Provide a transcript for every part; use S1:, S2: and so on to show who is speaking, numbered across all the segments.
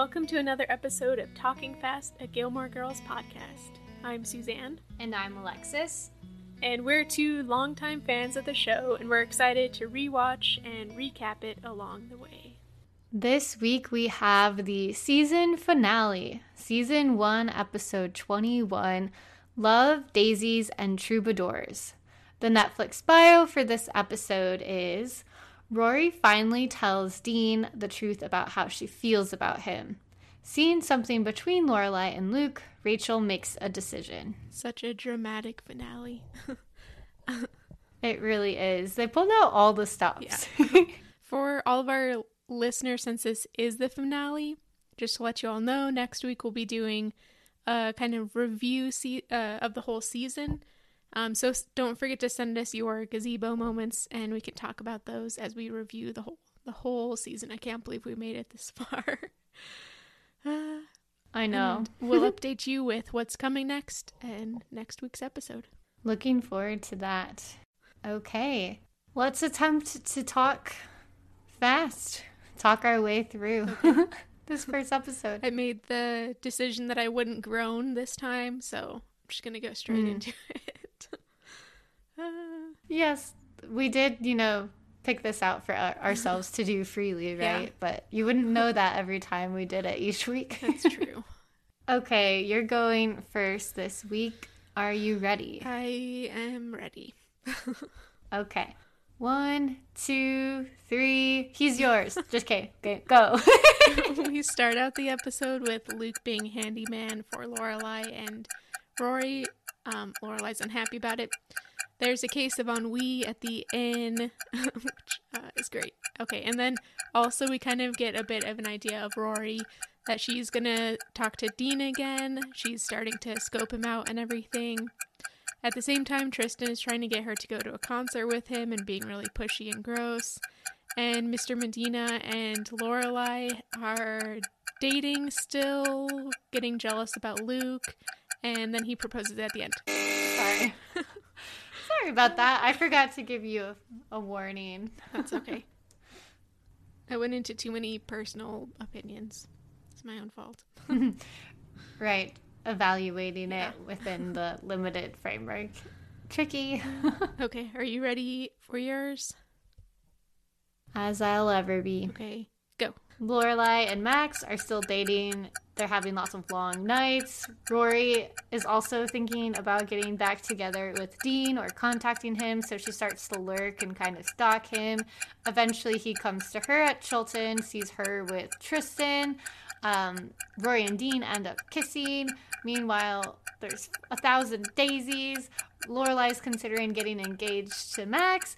S1: Welcome to another episode of Talking Fast, a Gilmore Girls podcast. I'm Suzanne,
S2: And I'm Alexis.
S1: and we're two longtime fans of the show, and we're excited to rewatch and recap it along the way.
S2: This week we have the season finale, season 1, episode 21 Love, Daisies, and Troubadours. The Netflix bio for this episode is Rory finally tells Dean the truth about how she feels about him. Seeing something between Lorelai and Luke, Rachel makes a decision.
S1: Such a dramatic finale.
S2: It really is. They pulled out all the stops.
S1: For all of our listeners, since this is the finale, just to let you all know, next week we'll be doing a kind of review se- uh, of the whole season. Um, so don't forget to send us your gazebo moments, and we can talk about those as we review the whole the whole season. I can't believe we made it this far. Uh,
S2: I know.
S1: we'll update you with what's coming next and next week's episode.
S2: Looking forward to that. Okay, let's attempt to talk fast, talk our way through this first episode.
S1: I made the decision that I wouldn't groan this time, so I'm just gonna go straight
S2: Mm.
S1: into it. Uh,
S2: Yes, we did, you know, pick this out for ourselves to do freely,
S1: Yeah.
S2: right? But you wouldn't know that every time we did it each week.
S1: that's true.
S2: okay, you're going first this week. Are you ready?
S1: I am ready.
S2: Okay. One, two, three. He's yours. Just okay. okay go.
S1: we start out the episode with Luke being handyman for Lorelai and Rory. Um, Lorelai's unhappy about it. There's a case of ennui at the inn, which uh, is great. Okay, and then also we kind of get a bit of an idea of Rory that she's gonna talk to Dean again. She's starting to scope him out and everything. At the same time, Tristan is trying to get her to go to a concert with him and being really pushy and gross. And Mr. Medina and Lorelai are dating still, getting jealous about Luke, and then he proposes at the end.
S2: Sorry. Sorry about that. I forgot to give you a, a warning.
S1: That's okay. I went into too many personal opinions. It's my own fault.
S2: Right. Evaluating
S1: Yeah.
S2: it within the limited framework. Tricky.
S1: Okay, are you ready for yours?
S2: As I'll ever be.
S1: Okay.
S2: Lorelai and Max are still dating. They're having lots of long nights. Rory is also thinking about getting back together with Dean or contacting him, so she starts to lurk and kind of stalk him. Eventually, he comes to her at Chilton, sees her with Tristan. Um, Rory and Dean end up kissing. Meanwhile, there's a thousand daisies. Lorelai's considering getting engaged to Max.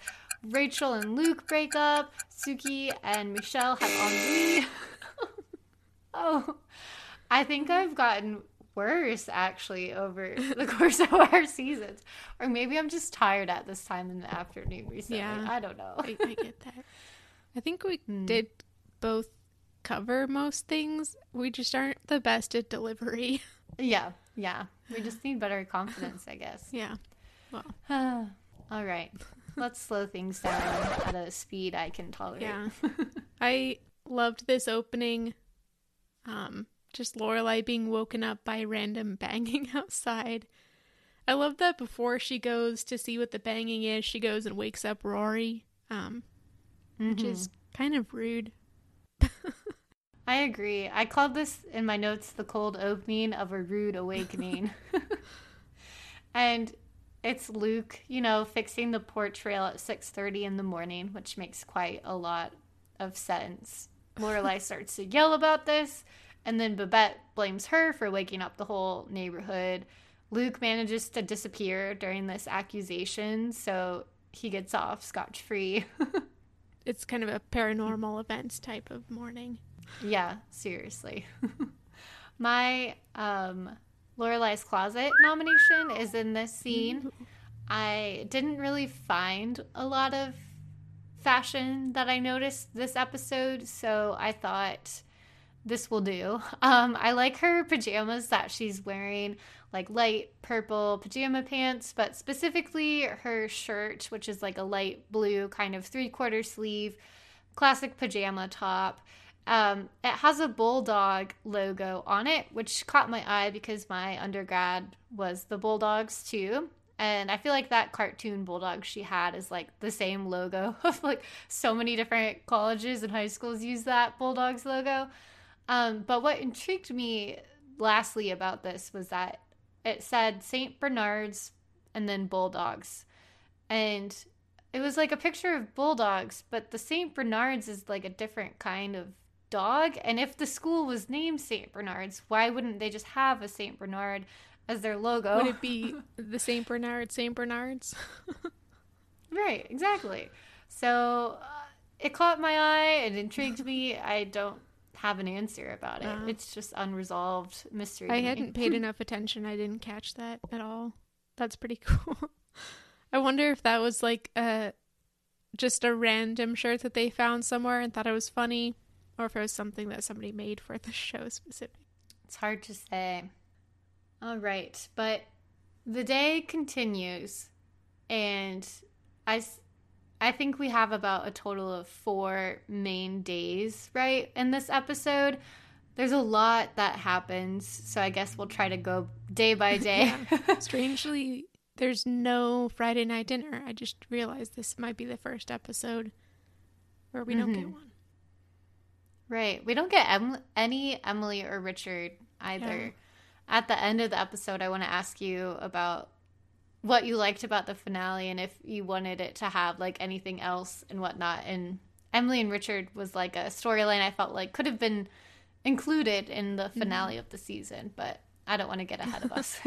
S2: Rachel and Luke break up. Sookie and Michelle have ennui. oh, I think I've gotten worse actually over the course of our seasons. Or maybe I'm just tired at this time in the afternoon recently.
S1: Yeah.
S2: I don't know.
S1: I, I get that. I think we
S2: Hmm.
S1: did both cover most things. We just aren't the best at delivery.
S2: yeah, yeah. We just need better confidence, I guess.
S1: yeah. Well.
S2: All right. Let's slow things down at a speed I can tolerate.
S1: Yeah. I loved this opening. Um, just Lorelai being woken up by random banging outside. I love that before she goes to see what the banging is, she goes and wakes up Rory. Um, which
S2: Mhm.
S1: is kind of rude.
S2: I agree. I called this in my notes the cold opening of a rude awakening. and it's Luke, you know, fixing the porch rail at 6:30 in the morning, which makes quite a lot of sense. Lorelai starts to yell about this, and then Babette blames her for waking up the whole neighborhood. Luke manages to disappear during this accusation, so he gets off scotch-free.
S1: It's kind of a paranormal events type of morning.
S2: Yeah, seriously. My um Lorelai's closet nomination is in this scene. I didn't really find a lot of fashion that I noticed this episode, so I thought this will do. Um, I like her pajamas that she's wearing, like light purple pajama pants, but specifically her shirt, which is like a light blue kind of three quarter sleeve, classic pajama top. Um, it has a bulldog logo on it, which caught my eye because my undergrad was the Bulldogs too. And I feel like that cartoon bulldog she had is like the same logo of like so many different colleges and high schools use that Bulldogs logo. Um, but what intrigued me lastly about this was that it said St. Bernard's and then Bulldogs. And it was like a picture of bulldogs, but the St. Bernard's is like a different kind of dog. And if the school was named St. Bernard's, why wouldn't they just have a St. Bernard as their logo?
S1: Would it be the St. Bernard, St. Bernard's?
S2: right, exactly. So uh, it caught my eye, it intrigued me. I don't have an answer about it. Uh, it's just unresolved mystery.
S1: I hadn't paid enough attention. I didn't catch that at all. That's pretty cool. I wonder if that was like a just a random shirt that they found somewhere and thought it was funny, or if it was something that somebody made for the show specific.
S2: It's hard to say. All right, but the day continues, and I, I think we have about a total of four main days, right, in this episode. There's a lot that happens, so I guess we'll try to go day by day.
S1: yeah. Strangely, there's no Friday night dinner. I just realized this might be the first episode where we mm-hmm. don't get mm-hmm. one.
S2: Right. We don't get em- any Emily or Richard either. Yeah. At the end of the episode, I want to ask you about what you liked about the finale and if you wanted it to have like anything else and whatnot. And Emily and Richard was like a storyline I felt like could have been included in the finale mm-hmm. of the season, but I don't want to get ahead of us.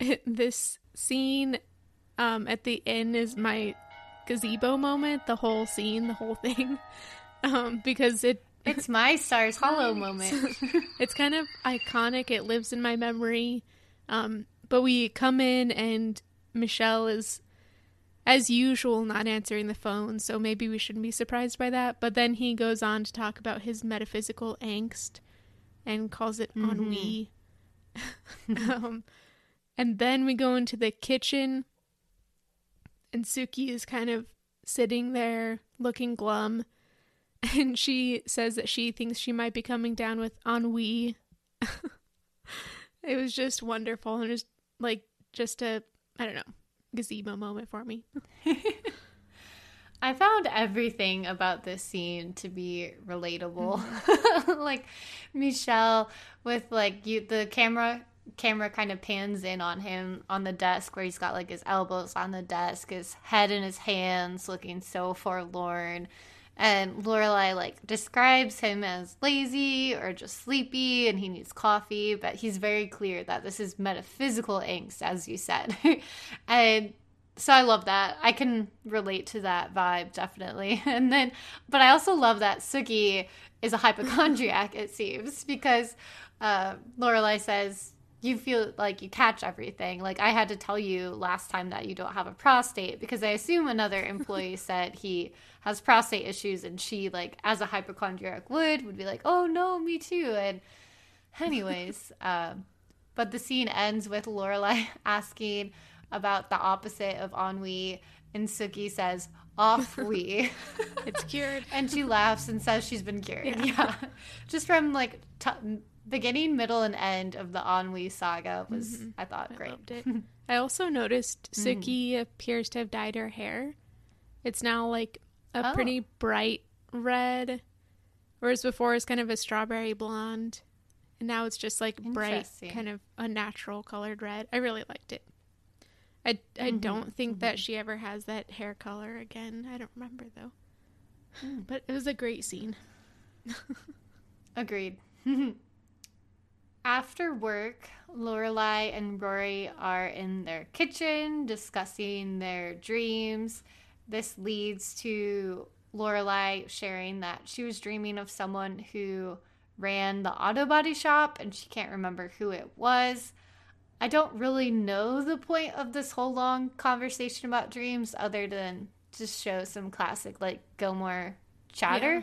S1: this scene um, at the end is my gazebo moment. The whole scene, the whole thing, um, because it
S2: it's my stars hollow moment.
S1: it's kind of iconic. It lives in my memory. Um, but we come in and Michelle is, as usual, not answering the phone. So maybe we shouldn't be surprised by that. But then he goes on to talk about his metaphysical angst and calls it mm-hmm. ennui. um, and then we go into the kitchen, and Sookie is kind of sitting there looking glum. And she says that she thinks she might be coming down with ennui. it was just wonderful. And it was like just a, I don't know, gazebo moment for me.
S2: I found everything about this scene to be relatable. Mm-hmm. like Michelle with like you the camera camera kind of pans in on him on the desk where he's got like his elbows on the desk, his head in his hands, looking so forlorn. And Lorelai like describes him as lazy or just sleepy and he needs coffee, but he's very clear that this is metaphysical angst, as you said. and so I love that. I can relate to that vibe definitely. And then, but I also love that Sookie is a hypochondriac. it seems because uh, Lorelai says you feel like you catch everything. Like I had to tell you last time that you don't have a prostate because I assume another employee said he has prostate issues and she like as a hypochondriac would would be like, "Oh no, me too." And anyways, um, but the scene ends with Lorelai asking about the opposite of ennui and Sookie says, off we.
S1: it's cured.
S2: and she laughs and says she's been cured. Yeah. yeah. Just from like t- beginning, middle, and end of the ennui saga was mm-hmm. I thought I great.
S1: it. I also noticed mm. Sookie mm. appears to have dyed her hair. It's now like a oh. pretty bright red, whereas before it's kind of a strawberry blonde, and now it's just like bright, kind of a natural colored red. I really liked it. I, I mm-hmm. don't think mm-hmm. that she ever has that hair color again. I don't remember though. Mm. But it was a great scene.
S2: Agreed. After work, Lorelai and Rory are in their kitchen discussing their dreams. This leads to Lorelai sharing that she was dreaming of someone who ran the auto body shop and she can't remember who it was. I don't really know the point of this whole long conversation about dreams other than just show some classic like Gilmore chatter. Yeah.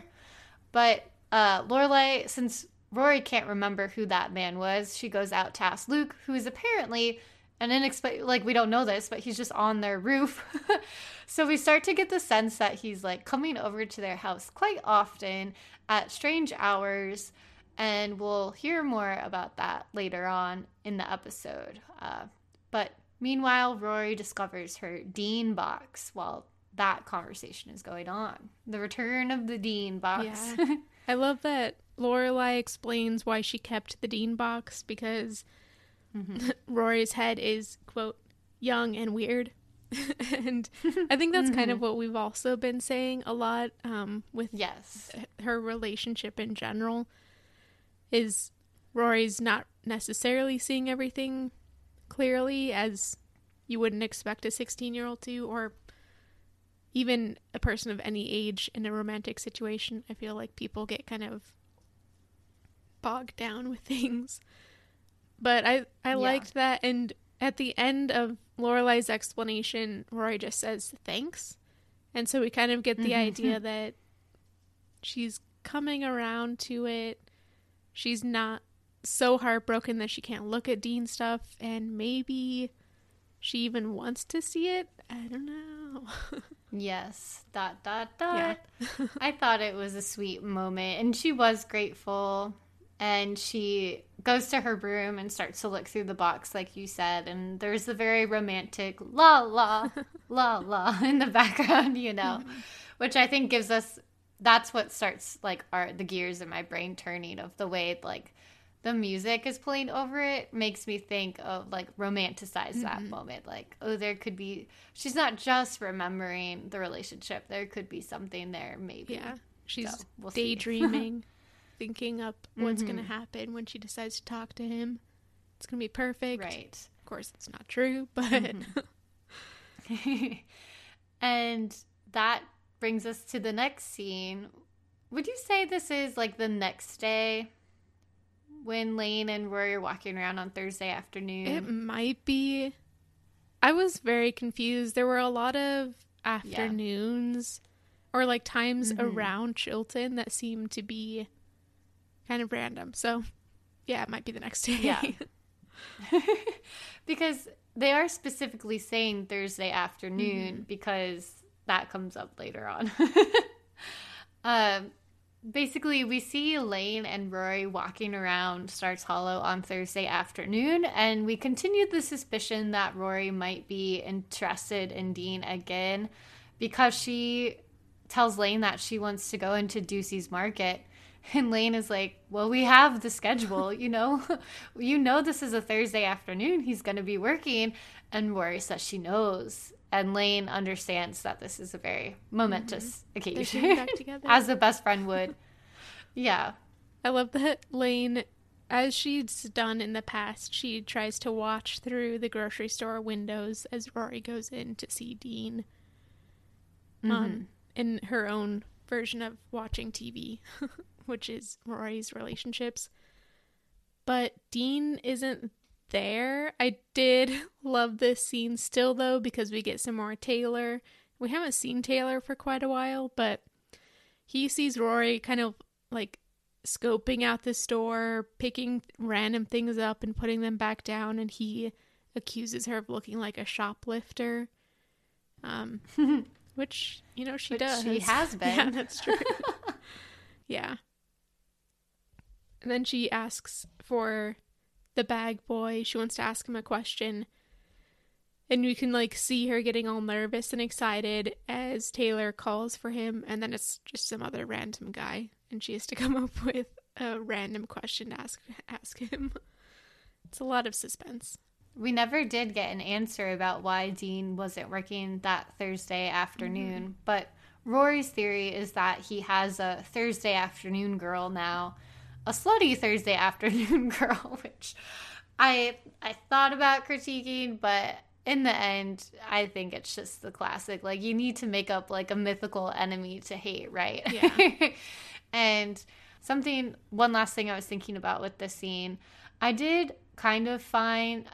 S2: But uh Lorelai, since Rory can't remember who that man was. She goes out to ask Luke, who is apparently an unexpected, like, we don't know this, but he's just on their roof. so we start to get the sense that he's like coming over to their house quite often. at strange hours. And we'll hear more about that later on in the episode. Uh, but meanwhile, Rory discovers her Dean box while that conversation is going on. The return of the Dean box.
S1: Yeah. I love that Lorelai explains why she kept the Dean box because mm-hmm. Rory's head is quote young and weird. and I think that's mm-hmm. kind of mm-hmm. what we've also been saying a lot um, with
S2: yes
S1: her relationship in general is Rory's not necessarily seeing everything clearly as you wouldn't expect a 16 year old to or even a person of any age in a romantic situation. I feel like people get kind of bogged down with things. But I I yeah. liked that and at the end of Lorelai's explanation, Rory just says thanks. And so we kind of get the mm-hmm. idea that she's coming around to it. She's not so heartbroken that she can't look at Dean stuff and maybe she even wants to see it. I don't know.
S2: yes. Dot dot dot. Yeah. I thought it was a sweet moment and she was grateful and she goes to her room and starts to look through the box like you said and there's a very romantic la la la la in the background you know mm-hmm. which i think gives us that's what starts like our the gears in my brain turning of the way like the music is playing over it makes me think of like romanticize mm-hmm. that moment like oh there could be she's not just remembering the relationship there could be something there maybe
S1: yeah she's so, we'll daydreaming thinking up what's mm-hmm. going to happen when she decides to talk to him. It's going to be perfect.
S2: Right.
S1: Of course, it's not true, but.
S2: Mm-hmm. and that brings us to the next scene. Would you say this is like the next day when Lane and Rory are walking around on Thursday afternoon?
S1: It might be. I was very confused. There were a lot of afternoons yeah. or like times mm-hmm. around Chilton that seemed to be kind of random. So, yeah, it might be the next day.
S2: Yeah. because they are specifically saying Thursday afternoon mm-hmm. because that comes up later on. um, basically, we see Elaine and Rory walking around Stars Hollow on Thursday afternoon, and we continue the suspicion that Rory might be interested in Dean again because she tells Lane that she wants to go into Doose's Market and Lane is like, "Well, we have the schedule, you know. you know this is a Thursday afternoon. He's going to be working." And Rory says she knows, and Lane understands that this is a very momentous mm-hmm. occasion, as a best friend would. yeah,
S1: I love that Lane, as she's done in the past, she tries to watch through the grocery store windows as Rory goes in to see Dean. Mm-hmm. Um, in her own version of watching TV. which is Rory's relationships. But Dean isn't there. I did love this scene still, though, because we get some more Taylor. We haven't seen Taylor for quite a while, but he sees Rory kind of like scoping out the store, picking random things up and putting them back down, and he accuses her of looking like a shoplifter. Um, which you know she which does.
S2: She has been.
S1: Yeah, that's true. yeah. And then she asks for the bag boy. She wants to ask him a question. And you can like see her getting all nervous and excited as Taylor calls for him, and then it's just some other random guy, and she has to come up with a random question to ask ask him. It's a lot of suspense.
S2: We never did get an answer about why Dean wasn't working that Thursday afternoon, mm-hmm. but Rory's theory is that he has a Thursday afternoon girl now a slutty Thursday afternoon girl, which I I thought about critiquing, but in the end, I think it's just the classic. Like you need to make up like a mythical enemy to hate, right?
S1: Yeah.
S2: and something one last thing I was thinking about with this scene, I did kind of find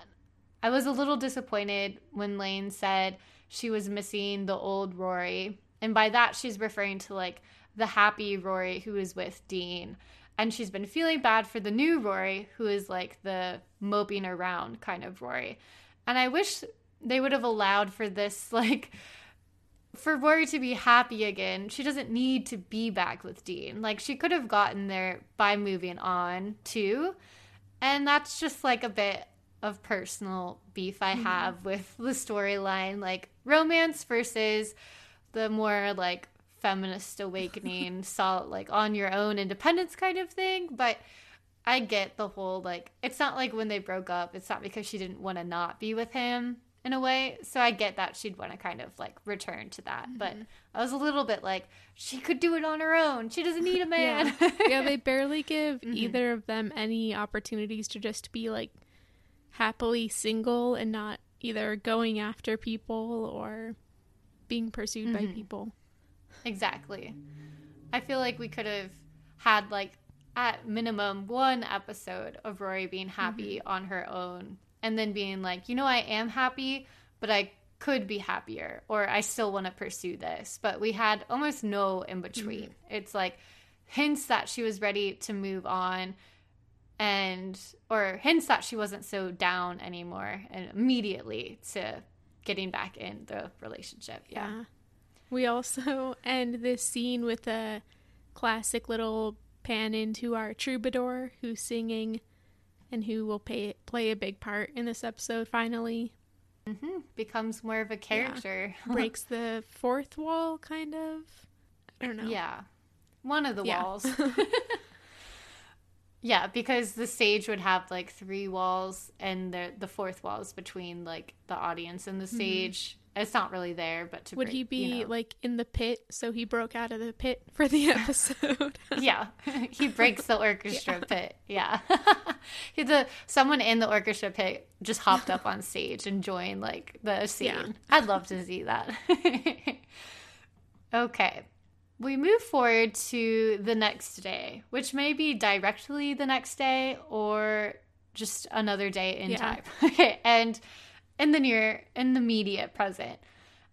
S2: I was a little disappointed when Lane said she was missing the old Rory. And by that she's referring to like the happy Rory who is with Dean and she's been feeling bad for the new Rory, who is like the moping around kind of Rory. And I wish they would have allowed for this like for Rory to be happy again, she doesn't need to be back with Dean. Like she could have gotten there by moving on too. And that's just like a bit of personal beef I have mm-hmm. with the storyline, like romance versus the more like feminist awakening, salt like on your own independence kind of thing. But I get the whole like it's not like when they broke up, it's not because she didn't want to not be with him in a way. So I get that she'd want to kind of like return to that. Mm-hmm. But I was a little bit like, she could do it on her own. She doesn't need a man.
S1: yeah. yeah, they barely give mm-hmm. either of them any opportunities to just be like happily single and not either going after people or being pursued mm-hmm. by people.
S2: Exactly. I feel like we could have had like at minimum one episode of Rory being happy mm-hmm. on her own and then being like, you know, I am happy, but I could be happier or I still want to pursue this. But we had almost no in between. Mm-hmm. It's like hints that she was ready to move on and or hints that she wasn't so down anymore and immediately to getting back in the relationship. Yeah. yeah.
S1: We also end this scene with a classic little pan into our troubadour who's singing and who will pay, play a big part in this episode finally.
S2: Mm-hmm. Becomes more of a character.
S1: Yeah. Breaks the fourth wall, kind of. I don't know.
S2: Yeah. One of the yeah. walls. yeah, because the stage would have like three walls, and the the fourth wall is between like the audience and the mm-hmm. stage. Mm-hmm. It's not really there, but to
S1: would break, he be you know. like in the pit? So he broke out of the pit for the episode.
S2: yeah, he breaks the orchestra yeah. pit. Yeah, he the someone in the orchestra pit just hopped up on stage and joined like the scene. Yeah. I'd love to see that. okay, we move forward to the next day, which may be directly the next day or just another day in yeah. time. okay, and in the near in the immediate present.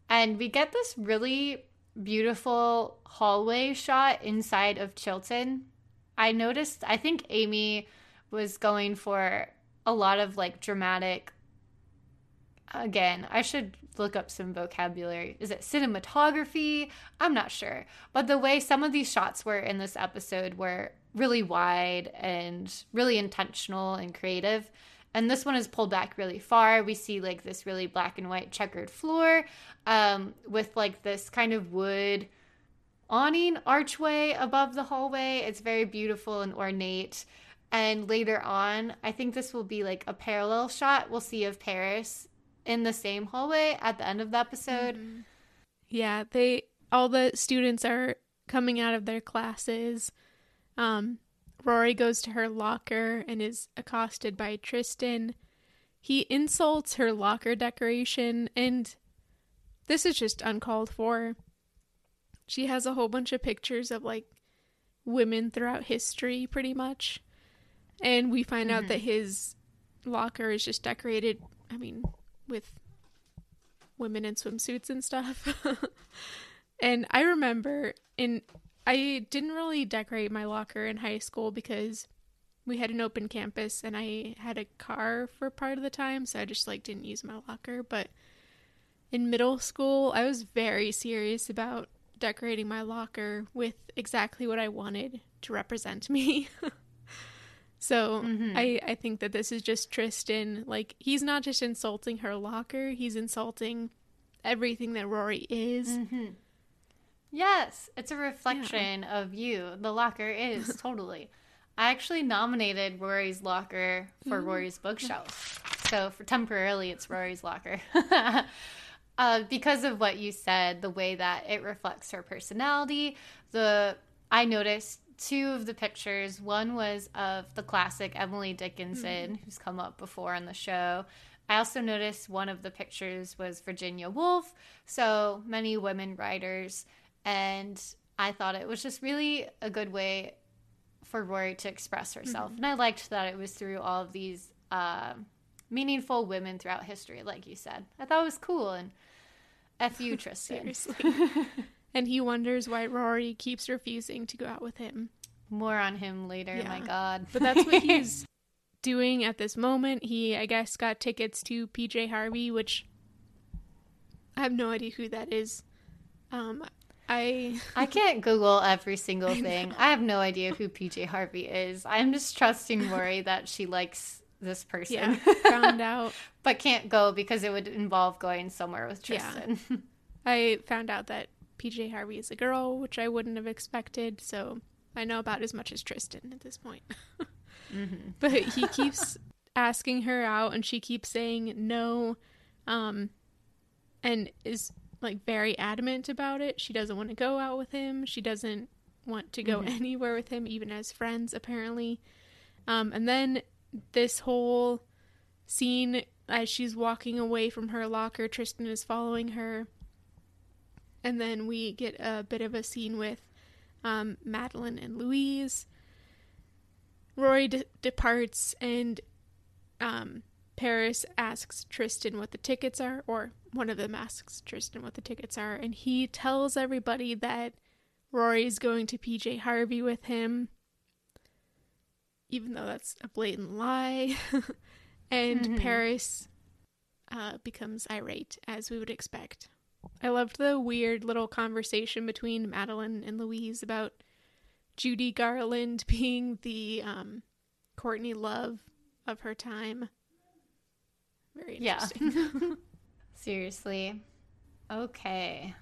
S2: And we get this really beautiful hallway shot inside of Chilton. I noticed I think Amy was going for a lot of like dramatic again, I should look up some vocabulary. Is it cinematography? I'm not sure. But the way some of these shots were in this episode were really wide and really intentional and creative. And this one is pulled back really far. We see like this really black and white checkered floor um, with like this kind of wood awning archway above the hallway. It's very beautiful and ornate. And later on, I think this will be like a parallel shot we'll see of Paris in the same hallway at the end of the episode. Mm-hmm.
S1: Yeah, they all the students are coming out of their classes. Um, Rory goes to her locker and is accosted by Tristan. He insults her locker decoration, and this is just uncalled for. She has a whole bunch of pictures of like women throughout history, pretty much. And we find mm-hmm. out that mm-hmm. his locker is just decorated, I mean, with women in swimsuits and stuff. and I remember in I didn't really decorate my locker in high school because we had an open campus and I had a car for part of the time, so I just like didn't use my locker, but in middle school, I was very serious about decorating my locker with exactly what I wanted to represent me. so mm-hmm. I, I think that this is just Tristan. Like, he's not just insulting her locker, he's insulting everything that Rory is. Mm-hmm.
S2: Yes, it's a reflection yeah. of you. The locker is totally. I actually nominated Rory's locker for mm. Rory's bookshelf. So for temporarily, it's Rory's locker. uh, because of what you said, the way that it reflects her personality. The I noticed two of the pictures. One was of the classic Emily Dickinson, mm. who's come up before on the show. I also noticed one of the pictures was Virginia Woolf. So many women writers and I thought it was just really a good way for Rory to express herself. Mm-hmm. And I liked that it was through all of these uh, meaningful women throughout history, like you said. I thought it was cool and F you, Tristan.
S1: And he wonders why Rory keeps refusing to go out with him.
S2: More on him later, yeah. my God.
S1: But that's what he's doing at this moment. He, I guess, got tickets to PJ Harvey, which I have no idea who that is. Um, I
S2: I can't Google every single thing. I, have no idea who PJ Harvey is. I'm just trusting Rory that she likes this person.
S1: yeah found out.
S2: but can't go because it would involve going somewhere with
S1: Yeah.
S2: Tristan.
S1: I found out that PJ Harvey is a girl, which I wouldn't have expected. So I know about as much as Tristan at this point.
S2: hmm
S1: but he keeps asking her out and she keeps saying no um and is like very adamant about it. She doesn't want to go out with him. She doesn't want to go
S2: Mhm.
S1: anywhere with him even as friends apparently. Um and then this whole scene as she's walking away from her locker tristan is following her. And then we get a bit of a scene with um, madeline and louise. Rory de- departs and um, Paris asks Tristan what the tickets are, or one of them asks Tristan what the tickets are, and he tells everybody that Rory's going to PJ Harvey with him, even though that's a blatant lie. and
S2: Mhm.
S1: Paris uh, becomes irate, as we would expect. I loved the weird little conversation between Madeline and Louise about Judy Garland being the um, Courtney Love of her time. Very
S2: Yeah. Seriously. Okay.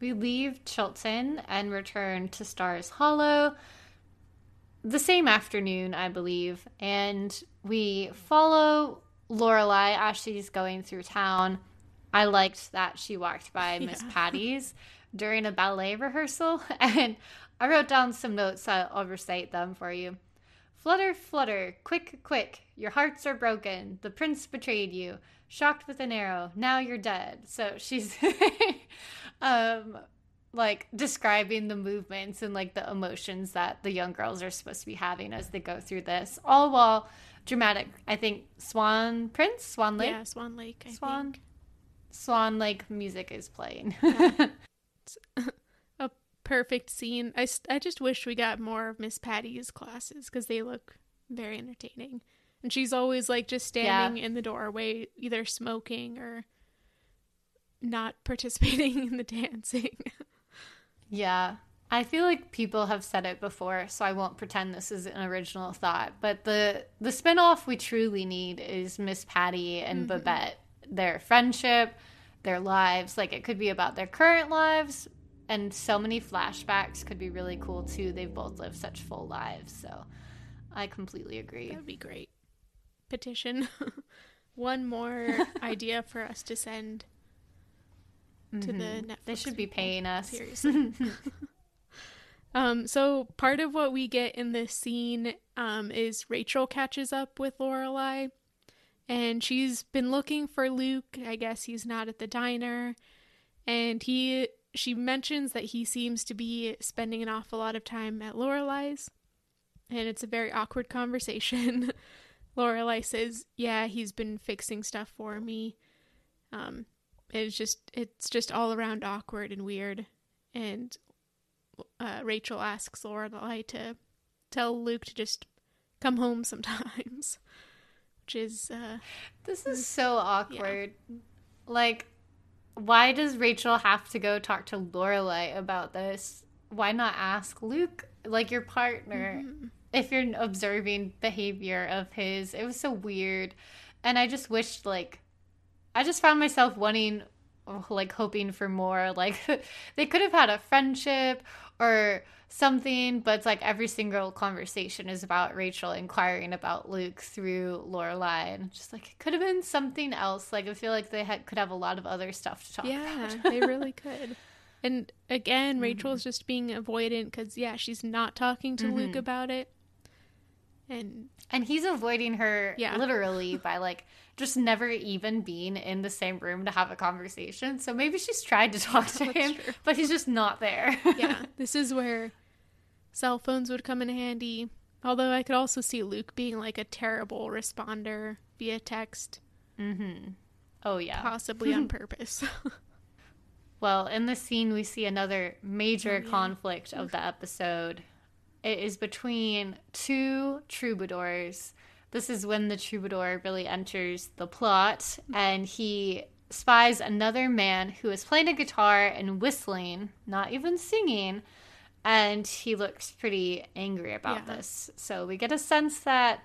S2: We leave Chilton and return to Stars Hollow the same afternoon, I believe, and we follow Lorelai as she's going through town. I liked that she walked by Miss
S1: Yeah.
S2: Patty's during a ballet rehearsal, and I wrote down some notes. I'll recite them for you. Flutter, flutter, quick, quick. Your hearts are broken. The prince betrayed you. Shocked with an arrow. Now you're dead. So she's um like describing the movements and like the emotions that the young girls are supposed to be having as they go through this. All while dramatic, I think Swan Prince, Swan Lake,
S1: yeah, Swan Lake. I
S2: Swan?
S1: think.
S2: Swan Lake music is playing.
S1: a perfect scene. I I just wish we got more of Miss Patty's classes because they look very entertaining. And she's always like just standing in the doorway, either smoking or not participating in the dancing.
S2: Yeah. I feel like people have said it before, so I won't pretend this is an original thought. But the the spinoff we truly need is Miss Patty and
S1: Mhm.
S2: Babette. Their friendship, their lives. Like it could be about their current lives, and so many flashbacks could be really cool too. They've both lived such full lives, so I completely agree.
S1: That'd be great. Petition. One more idea for us to send to the
S2: Mhm.
S1: Netflix.
S2: They should be paying us.
S1: Seriously. Um, so part of what we get in this scene um, is Rachel catches up with Lorelai, and she's been looking for Luke. I guess he's not at the diner, and he she mentions that he seems to be spending an awful lot of time at Lorelai's, and it's a very awkward conversation. Lorelai says, "Yeah, he's been fixing stuff for me." Um, it's just it's just all around awkward and weird, and uh, Rachel asks Lorelai to tell Luke to just come home sometimes, which is uh,
S2: This is so awkward. Like, why does Rachel have to go talk to Lorelai about this? Why not ask Luke, like your partner,
S1: mhm.
S2: If you're observing behavior of his? It was so weird, and I just wished like, I just found myself wanting, like, hoping for more. Like, they could have had a friendship or something, but it's like every single conversation is about Rachel inquiring about Luke through Lorelai, and just like it could have been something else. Like I feel like they had, could have a lot of other stuff to talk about.
S1: yeah,
S2: about.
S1: they really could. And again, Rachel's just being avoidant because yeah, she's not talking to Luke
S2: Mhm.
S1: about it, and
S2: and he's avoiding her
S1: Yeah.
S2: literally by like just never even being in the same room to have a conversation. So maybe she's tried to talk to him,
S1: true.
S2: but he's just not there.
S1: yeah, this is where cell phones would come in handy. Although I could also see Luke being like a terrible responder via text,
S2: mm-hmm. Oh yeah.
S1: possibly on purpose.
S2: Well, in this scene, we see another major
S1: Oh, yeah.
S2: conflict of the episode. It is between two troubadours. This is when the troubadour really enters the plot, and he spies another man who is playing a guitar and whistling, not even singing, and he looks pretty angry about
S1: Yeah.
S2: this. So we get a sense that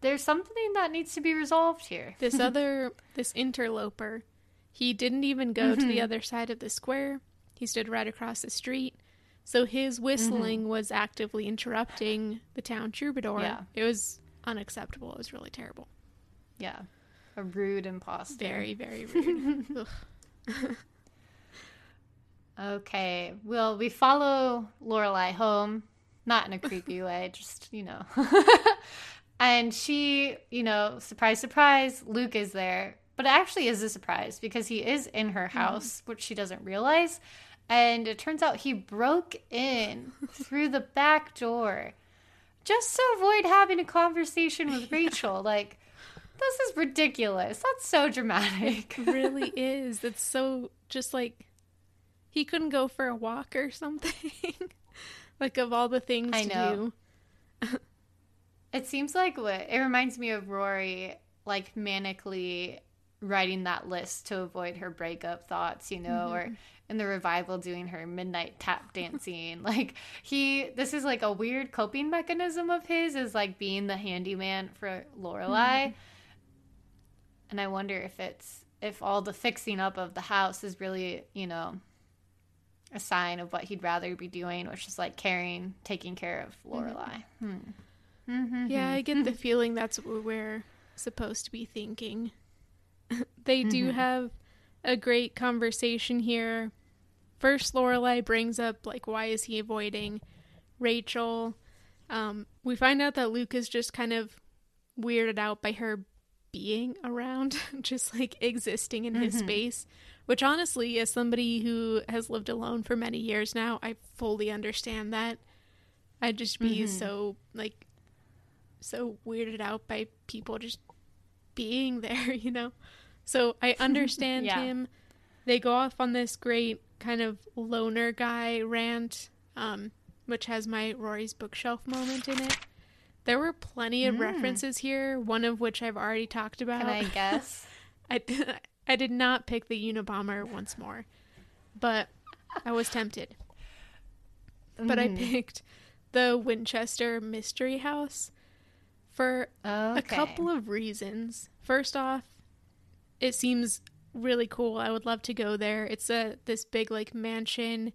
S2: there's something that needs to be resolved here.
S1: This other, this interloper, he didn't even go to
S2: Mm-hmm.
S1: the other side of the square. He stood right across the street. So his whistling
S2: Mm-hmm.
S1: was actively interrupting the town troubadour.
S2: Yeah.
S1: It was unacceptable. It was really terrible.
S2: Yeah. A rude imposter.
S1: Very, very rude.
S2: Okay. Well, we follow Lorelai home, not in a creepy way, just, you know. and she, you know, surprise, surprise, Luke is there. But it actually is a surprise because he is in her house, which she doesn't realize. And it turns out he broke in through the back door just to avoid having a conversation with Rachel. Like, this is ridiculous. That's so dramatic.
S1: really is. It's so just like he couldn't go for a walk or something. like of all the things
S2: I know.
S1: do.
S2: It seems like what it reminds me of Rory like manically writing that list to avoid her breakup thoughts, you know, or mm-hmm. In the revival doing her midnight tap dancing. like he this is like a weird coping mechanism of his is like being the handyman for Lorelai. And I wonder if it's if all the fixing up of the house is really, you know, a sign of what he'd rather be doing, which is like caring, taking care of Lorelai. Hmm. Mm-hmm.
S1: Yeah, I get the feeling that's what we're supposed to be thinking. they do have a great conversation here. First, Lorelai brings up like, why is he avoiding Rachel? Um, we find out that Luke is just kind of weirded out by her being around, just like existing in his space. Which honestly, as somebody who has lived alone for many years now, I fully understand that. I'd just be so like so weirded out by people just being there, you know? So I understand
S2: Yeah.
S1: him. They go off on this great kind of loner guy rant, um, which has my Rory's bookshelf moment in it. There were plenty of references here, one of which I've already talked about.
S2: Can I guess?
S1: I, I did not pick the Unabomber once more, but I was tempted. But I picked the Winchester Mystery House for
S2: okay.
S1: a couple of reasons. First off, it seems really cool. I would love to go there. It's a this big like mansion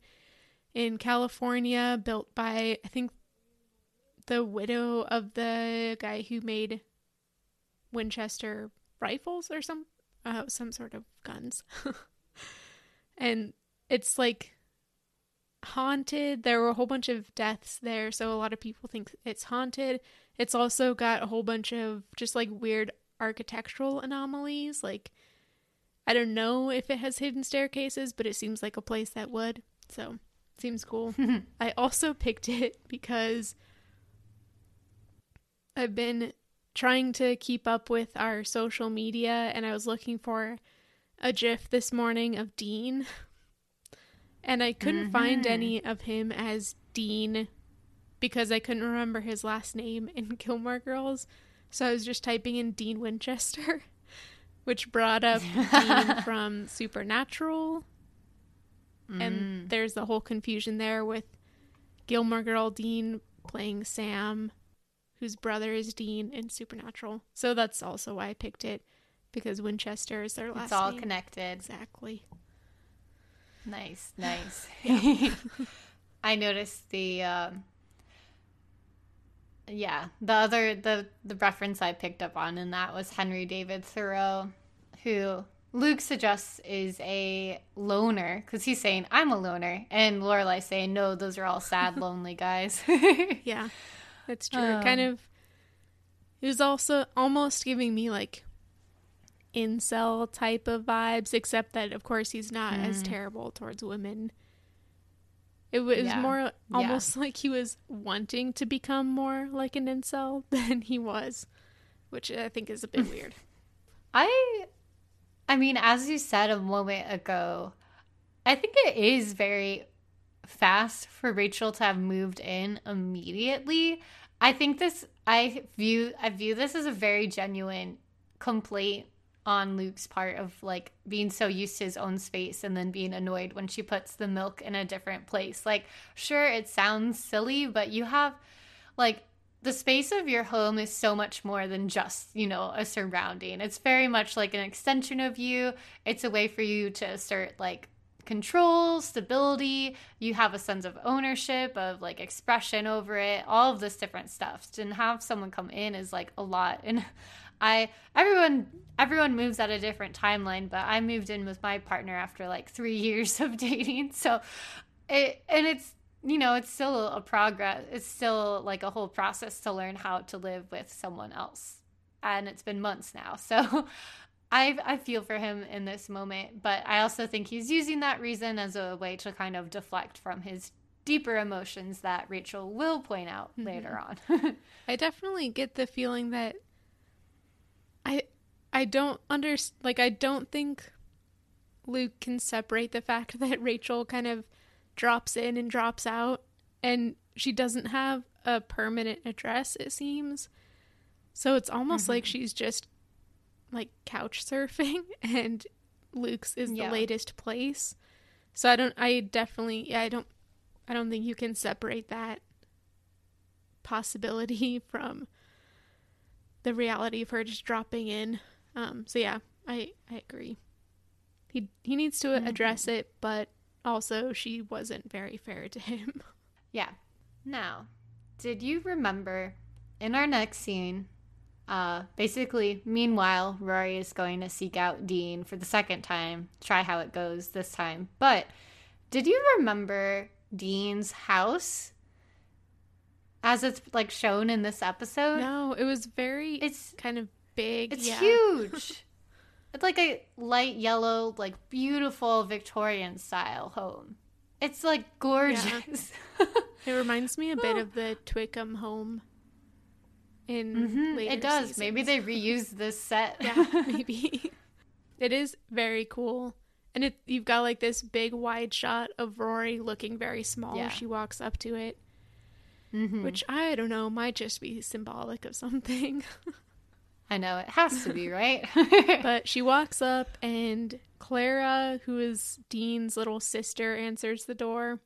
S1: in California built by I think the widow of the guy who made Winchester rifles or some uh, some sort of guns. and it's like haunted. There were a whole bunch of deaths there, so a lot of people think it's haunted. It's also got a whole bunch of just like weird architectural anomalies. Like, I don't know if it has hidden staircases, but it seems like a place that would. So, seems cool. I also picked it because I've been trying to keep up with our social media and I was looking for a gif this morning of Dean. And I couldn't find mm-hmm. any of him as Dean because I couldn't remember his last name in Gilmore Girls. So I was just typing in Dean Winchester, which brought up Dean from Supernatural. And there's the whole confusion there with Gilmore Girl Dean playing Sam, whose brother is Dean in Supernatural. So that's also why I picked it because Winchester is their last
S2: It's all
S1: name.
S2: connected.
S1: Exactly.
S2: Nice, nice. I noticed the um yeah, the other the the reference I picked up on and that was Henry David Thoreau, who Luke suggests is a loner because he's saying I'm a loner, and Lorelai saying no, those are all sad, lonely guys.
S1: Yeah, that's true. It kind um, of. It was also almost giving me like incel type of vibes, except that of course he's not as mm. terrible towards women. It was
S2: Yeah.
S1: more almost like he was wanting to become more like an incel than he was, which I think is a bit weird.
S2: I I mean, as you said a moment ago, I think it is very fast for Rachel to have moved in immediately. I think this I view I view this as a very genuine complaint on Luke's part of like being so used to his own space and then being annoyed when she puts the milk in a different place. Like, sure, it sounds silly, but you have like the space of your home is so much more than just, you know, a surrounding. It's very much like an extension of you. It's a way for you to assert like control, stability. You have a sense of ownership, of like expression over it, all of this different stuff. And have someone come in is like a lot. And I everyone everyone moves at a different timeline, but I moved in with my partner after like 3 years of dating. So it and it's you know, it's still a progress. It's still like a whole process to learn how to live with someone else. And it's been months now. So I I feel for him in this moment, but I also think he's using that reason as a way to kind of deflect from his deeper emotions that Rachel will point out mm-hmm. later on.
S1: I definitely get the feeling that I I don't under like I don't think Luke can separate the fact that Rachel kind of drops in and drops out and she doesn't have a permanent address it seems. So it's almost mm-hmm. like she's just like couch surfing and Luke's is yeah. the latest place. So I don't I definitely yeah, I don't I don't think you can separate that possibility from the reality of her just dropping in. Um so yeah, I I agree. He he needs to mm-hmm. address it, but also she wasn't very fair to him.
S2: Yeah. Now, did you remember in our next scene uh, basically, meanwhile, Rory is going to seek out Dean for the second time, try how it goes this time. But did you remember Dean's house as it's like shown in this episode?
S1: No, it was very. It's kind of big.
S2: It's yeah. huge. it's like a light yellow, like beautiful Victorian style home. It's like gorgeous.
S1: Yeah. it reminds me a bit of the Twickenham home in mm-hmm,
S2: it does seasons. maybe they reuse this set
S1: yeah maybe it is very cool and it you've got like this big wide shot of rory looking very small yeah. she walks up to it mm-hmm. which i don't know might just be symbolic of something
S2: i know it has to be right
S1: but she walks up and clara who is dean's little sister answers the door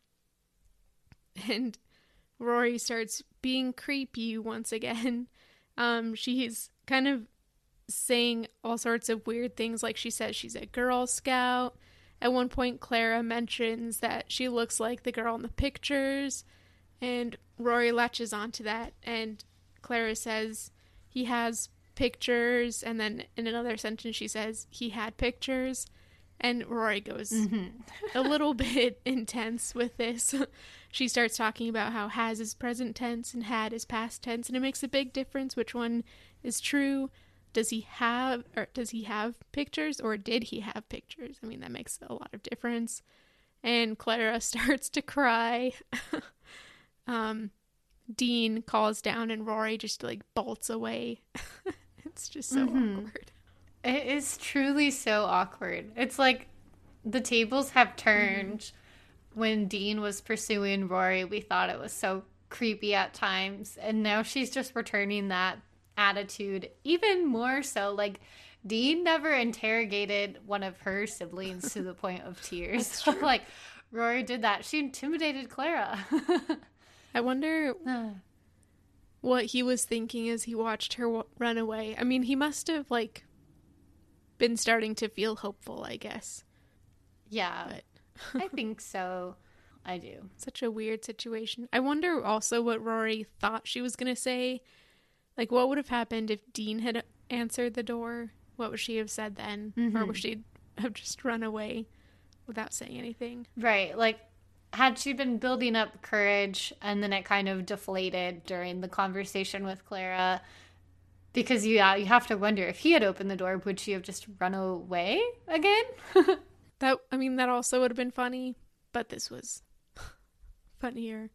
S1: and Rory starts being creepy once again. Um, she's kind of saying all sorts of weird things, like she says she's a Girl Scout. At one point, Clara mentions that she looks like the girl in the pictures, and Rory latches onto that. And Clara says he has pictures, and then in another sentence, she says he had pictures. And Rory goes mm-hmm. a little bit intense with this. she starts talking about how has is present tense and had is past tense, and it makes a big difference which one is true. Does he have or does he have pictures or did he have pictures? I mean, that makes a lot of difference. And Clara starts to cry. um, Dean calls down, and Rory just like bolts away. it's just so mm-hmm. awkward.
S2: It is truly so awkward. It's like the tables have turned. Mm-hmm. When Dean was pursuing Rory, we thought it was so creepy at times. And now she's just returning that attitude even more so. Like, Dean never interrogated one of her siblings to the point of tears. like, Rory did that. She intimidated Clara.
S1: I wonder what he was thinking as he watched her run away. I mean, he must have, like, been starting to feel hopeful, I guess.
S2: Yeah. I think so. I do.
S1: Such a weird situation. I wonder also what Rory thought she was going to say. Like, what would have happened if Dean had answered the door? What would she have said then? Mm-hmm. Or would she have just run away without saying anything?
S2: Right. Like, had she been building up courage and then it kind of deflated during the conversation with Clara, because you uh, you have to wonder if he had opened the door, would she have just run away again?
S1: that I mean, that also would have been funny, but this was funnier.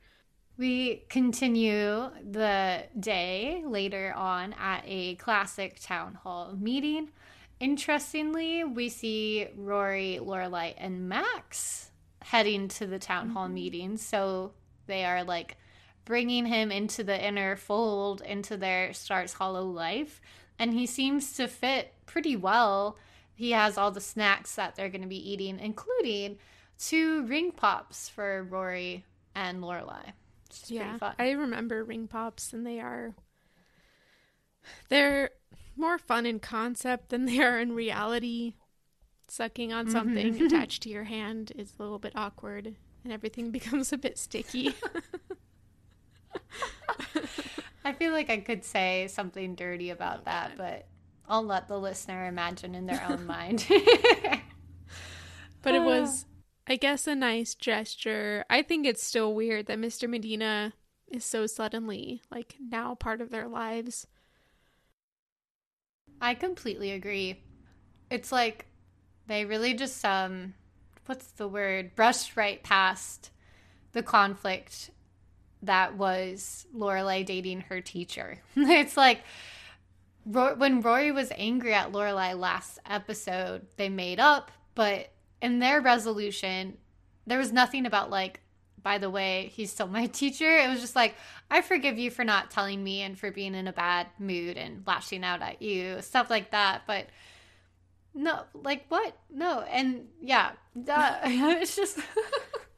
S2: We continue the day later on at a classic town hall meeting. Interestingly, we see Rory, Lorelai, and Max heading to the town hall mm-hmm. meeting. So they are like bringing him into the inner fold, into their Stars Hollow life. and he seems to fit pretty well. He has all the snacks that they're going to be eating, including two ring pops for Rory and Lorelai.
S1: Yeah, I remember ring pops, and they are they're more fun in concept than they are in reality. Sucking on something mm-hmm. attached to your hand is a little bit awkward, and everything becomes a bit sticky.
S2: I feel like I could say something dirty about that, but I'll let the listener imagine in their own mind.
S1: but it was, I guess, a nice gesture. I think it's still weird that Mr. Medina is so suddenly, like, now part of their lives.
S2: I completely agree. It's like they really just, um, what's the word? Brushed right past the conflict that was Lorelai dating her teacher. it's like when Rory was angry at Lorelai last episode, they made up, but in their resolution, there was nothing about like, by the way, he's still my teacher. It was just like, I forgive you for not telling me and for being in a bad mood and lashing out at you, stuff like that. But no, like what? No, and yeah, it's just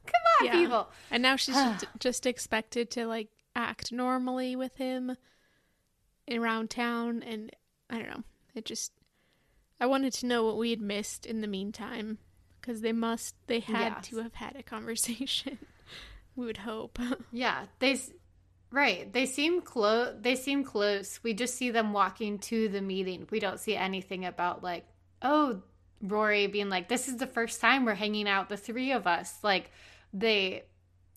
S2: Come on, yeah. people.
S1: And now she's just expected to like act normally with him around town, and I don't know. It just I wanted to know what we had missed in the meantime because they must they had yes. to have had a conversation. we would hope.
S2: yeah, they right. They seem close. They seem close. We just see them walking to the meeting. We don't see anything about like, oh, Rory being like, "This is the first time we're hanging out, the three of us." Like they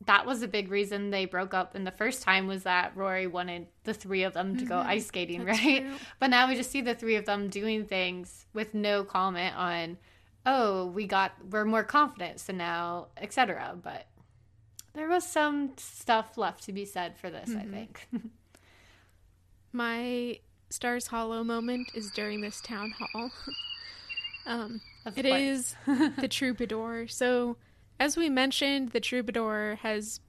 S2: that was a big reason they broke up and the first time was that Rory wanted the three of them to mm-hmm. go ice skating, That's right? True. But now we just see the three of them doing things with no comment on oh, we got we're more confident so now, etc. But there was some stuff left to be said for this, mm-hmm. I think.
S1: My Stars Hollow moment is during this town hall. um, it is the troubadour. So as we mentioned, the troubadour has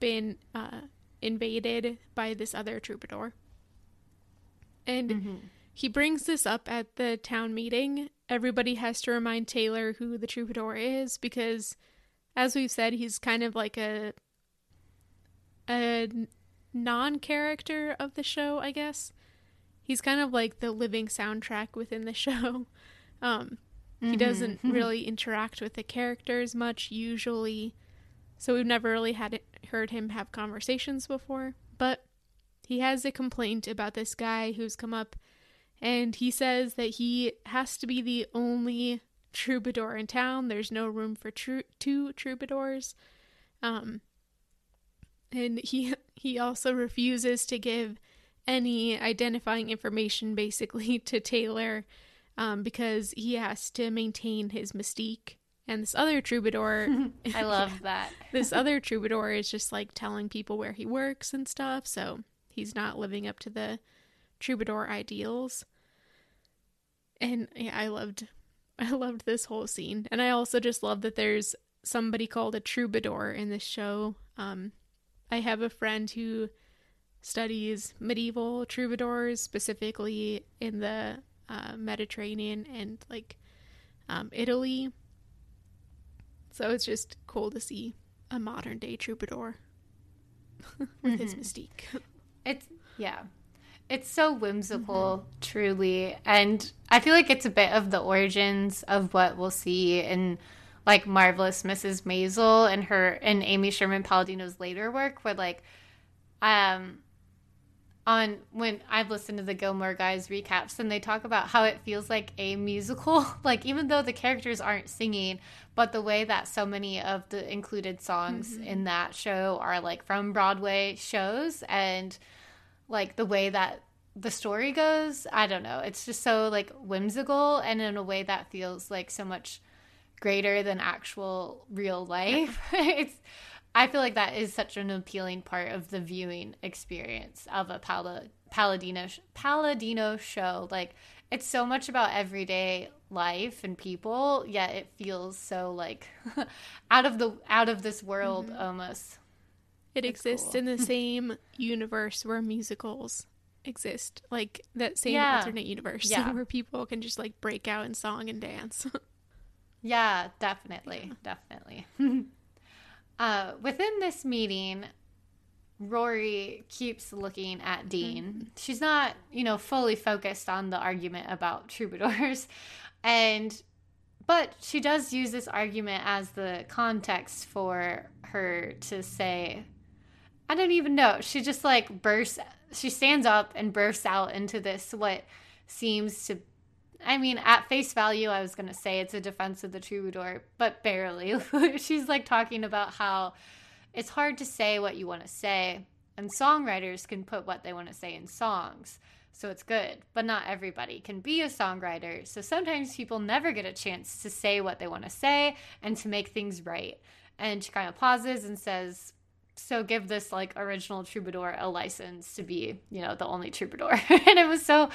S1: been uh, invaded by this other troubadour. And mm-hmm. he brings this up at the town meeting. Everybody has to remind Taylor who the troubadour is because, as we've said, he's kind of like a a non-character of the show, I guess. He's kind of like the living soundtrack within the show. Um, Mm-hmm. He doesn't really interact with the characters much usually. So we've never really had it, heard him have conversations before, but he has a complaint about this guy who's come up and he says that he has to be the only troubadour in town. There's no room for two troubadours. Um and he he also refuses to give any identifying information basically to Taylor um, because he has to maintain his mystique. And this other troubadour,
S2: I love that.
S1: this other troubadour is just like telling people where he works and stuff. So he's not living up to the troubadour ideals. And yeah, I loved, I loved this whole scene. And I also just love that there's somebody called a troubadour in this show. Um, I have a friend who studies medieval troubadours, specifically in the uh, Mediterranean and like um, Italy. So it's just cool to see a modern day troubadour with mm-hmm. his mystique.
S2: It's yeah. It's so whimsical, mm-hmm. truly. And I feel like it's a bit of the origins of what we'll see in like Marvelous Mrs. Maisel and her and Amy Sherman Palladino's later work where like um on when I've listened to the Gilmore Guys recaps and they talk about how it feels like a musical. like even though the characters aren't singing, but the way that so many of the included songs mm-hmm. in that show are like from Broadway shows and like the way that the story goes, I don't know. It's just so like whimsical and in a way that feels like so much greater than actual real life. it's I feel like that is such an appealing part of the viewing experience of a Pal- Palladino Palladino show. Like it's so much about everyday life and people, yet it feels so like out of the out of this world mm-hmm. almost.
S1: It it's exists cool. in the same universe where musicals exist, like that same
S2: Yeah.
S1: alternate universe
S2: Yeah.
S1: where people can just like break out in song and dance.
S2: Yeah, definitely. Definitely. Uh, within this meeting, Rory keeps looking at Dean. She's not, you know, fully focused on the argument about troubadours. And, but she does use this argument as the context for her to say, I don't even know. She just like bursts, she stands up and bursts out into this, what seems to I mean, at face value, I was going to say it's a defense of the troubadour, but barely. She's like talking about how it's hard to say what you want to say, and songwriters can put what they want to say in songs. So it's good, but not everybody can be a songwriter. So sometimes people never get a chance to say what they want to say and to make things right. And she kind of pauses and says, so give this like original troubadour a license to be you know the only troubadour and it was so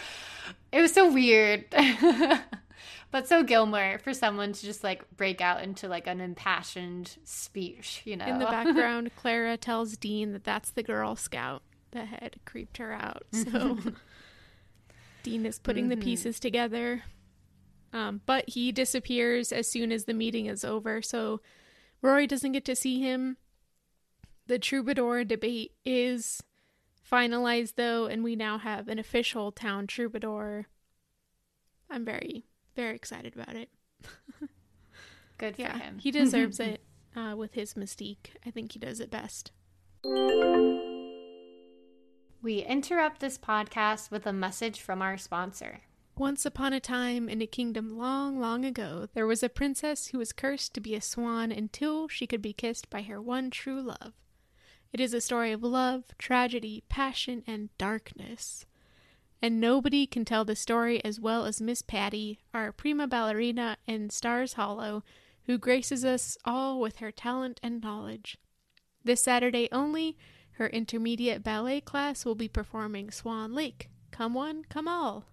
S2: it was so weird but so gilmore for someone to just like break out into like an impassioned speech you know
S1: in the background, Clara tells Dean that that's the Girl Scout that had creeped her out. So Dean is putting the
S2: Mhm.
S1: pieces together. Um, but he disappears as soon as the meeting is over. So Rory doesn't get to see him. The troubadour debate is finalized, though, and we now have an official town troubadour. I'm very, very excited about it.
S2: good for
S1: Yeah,
S2: him
S1: he deserves it uh, with his mystique. I think he does it best.
S2: we interrupt this podcast with a message from our sponsor
S1: Once upon a time, in a kingdom long, long ago, there was a princess who was cursed to be a swan until she could be kissed by her one true love. It is a story of love, tragedy, passion, and darkness. And nobody can tell the story as well as Miss Patty, our prima ballerina in Stars Hollow, who graces us all with her talent and knowledge. This Saturday only, her intermediate ballet class will be performing Swan Lake. Come one, come all.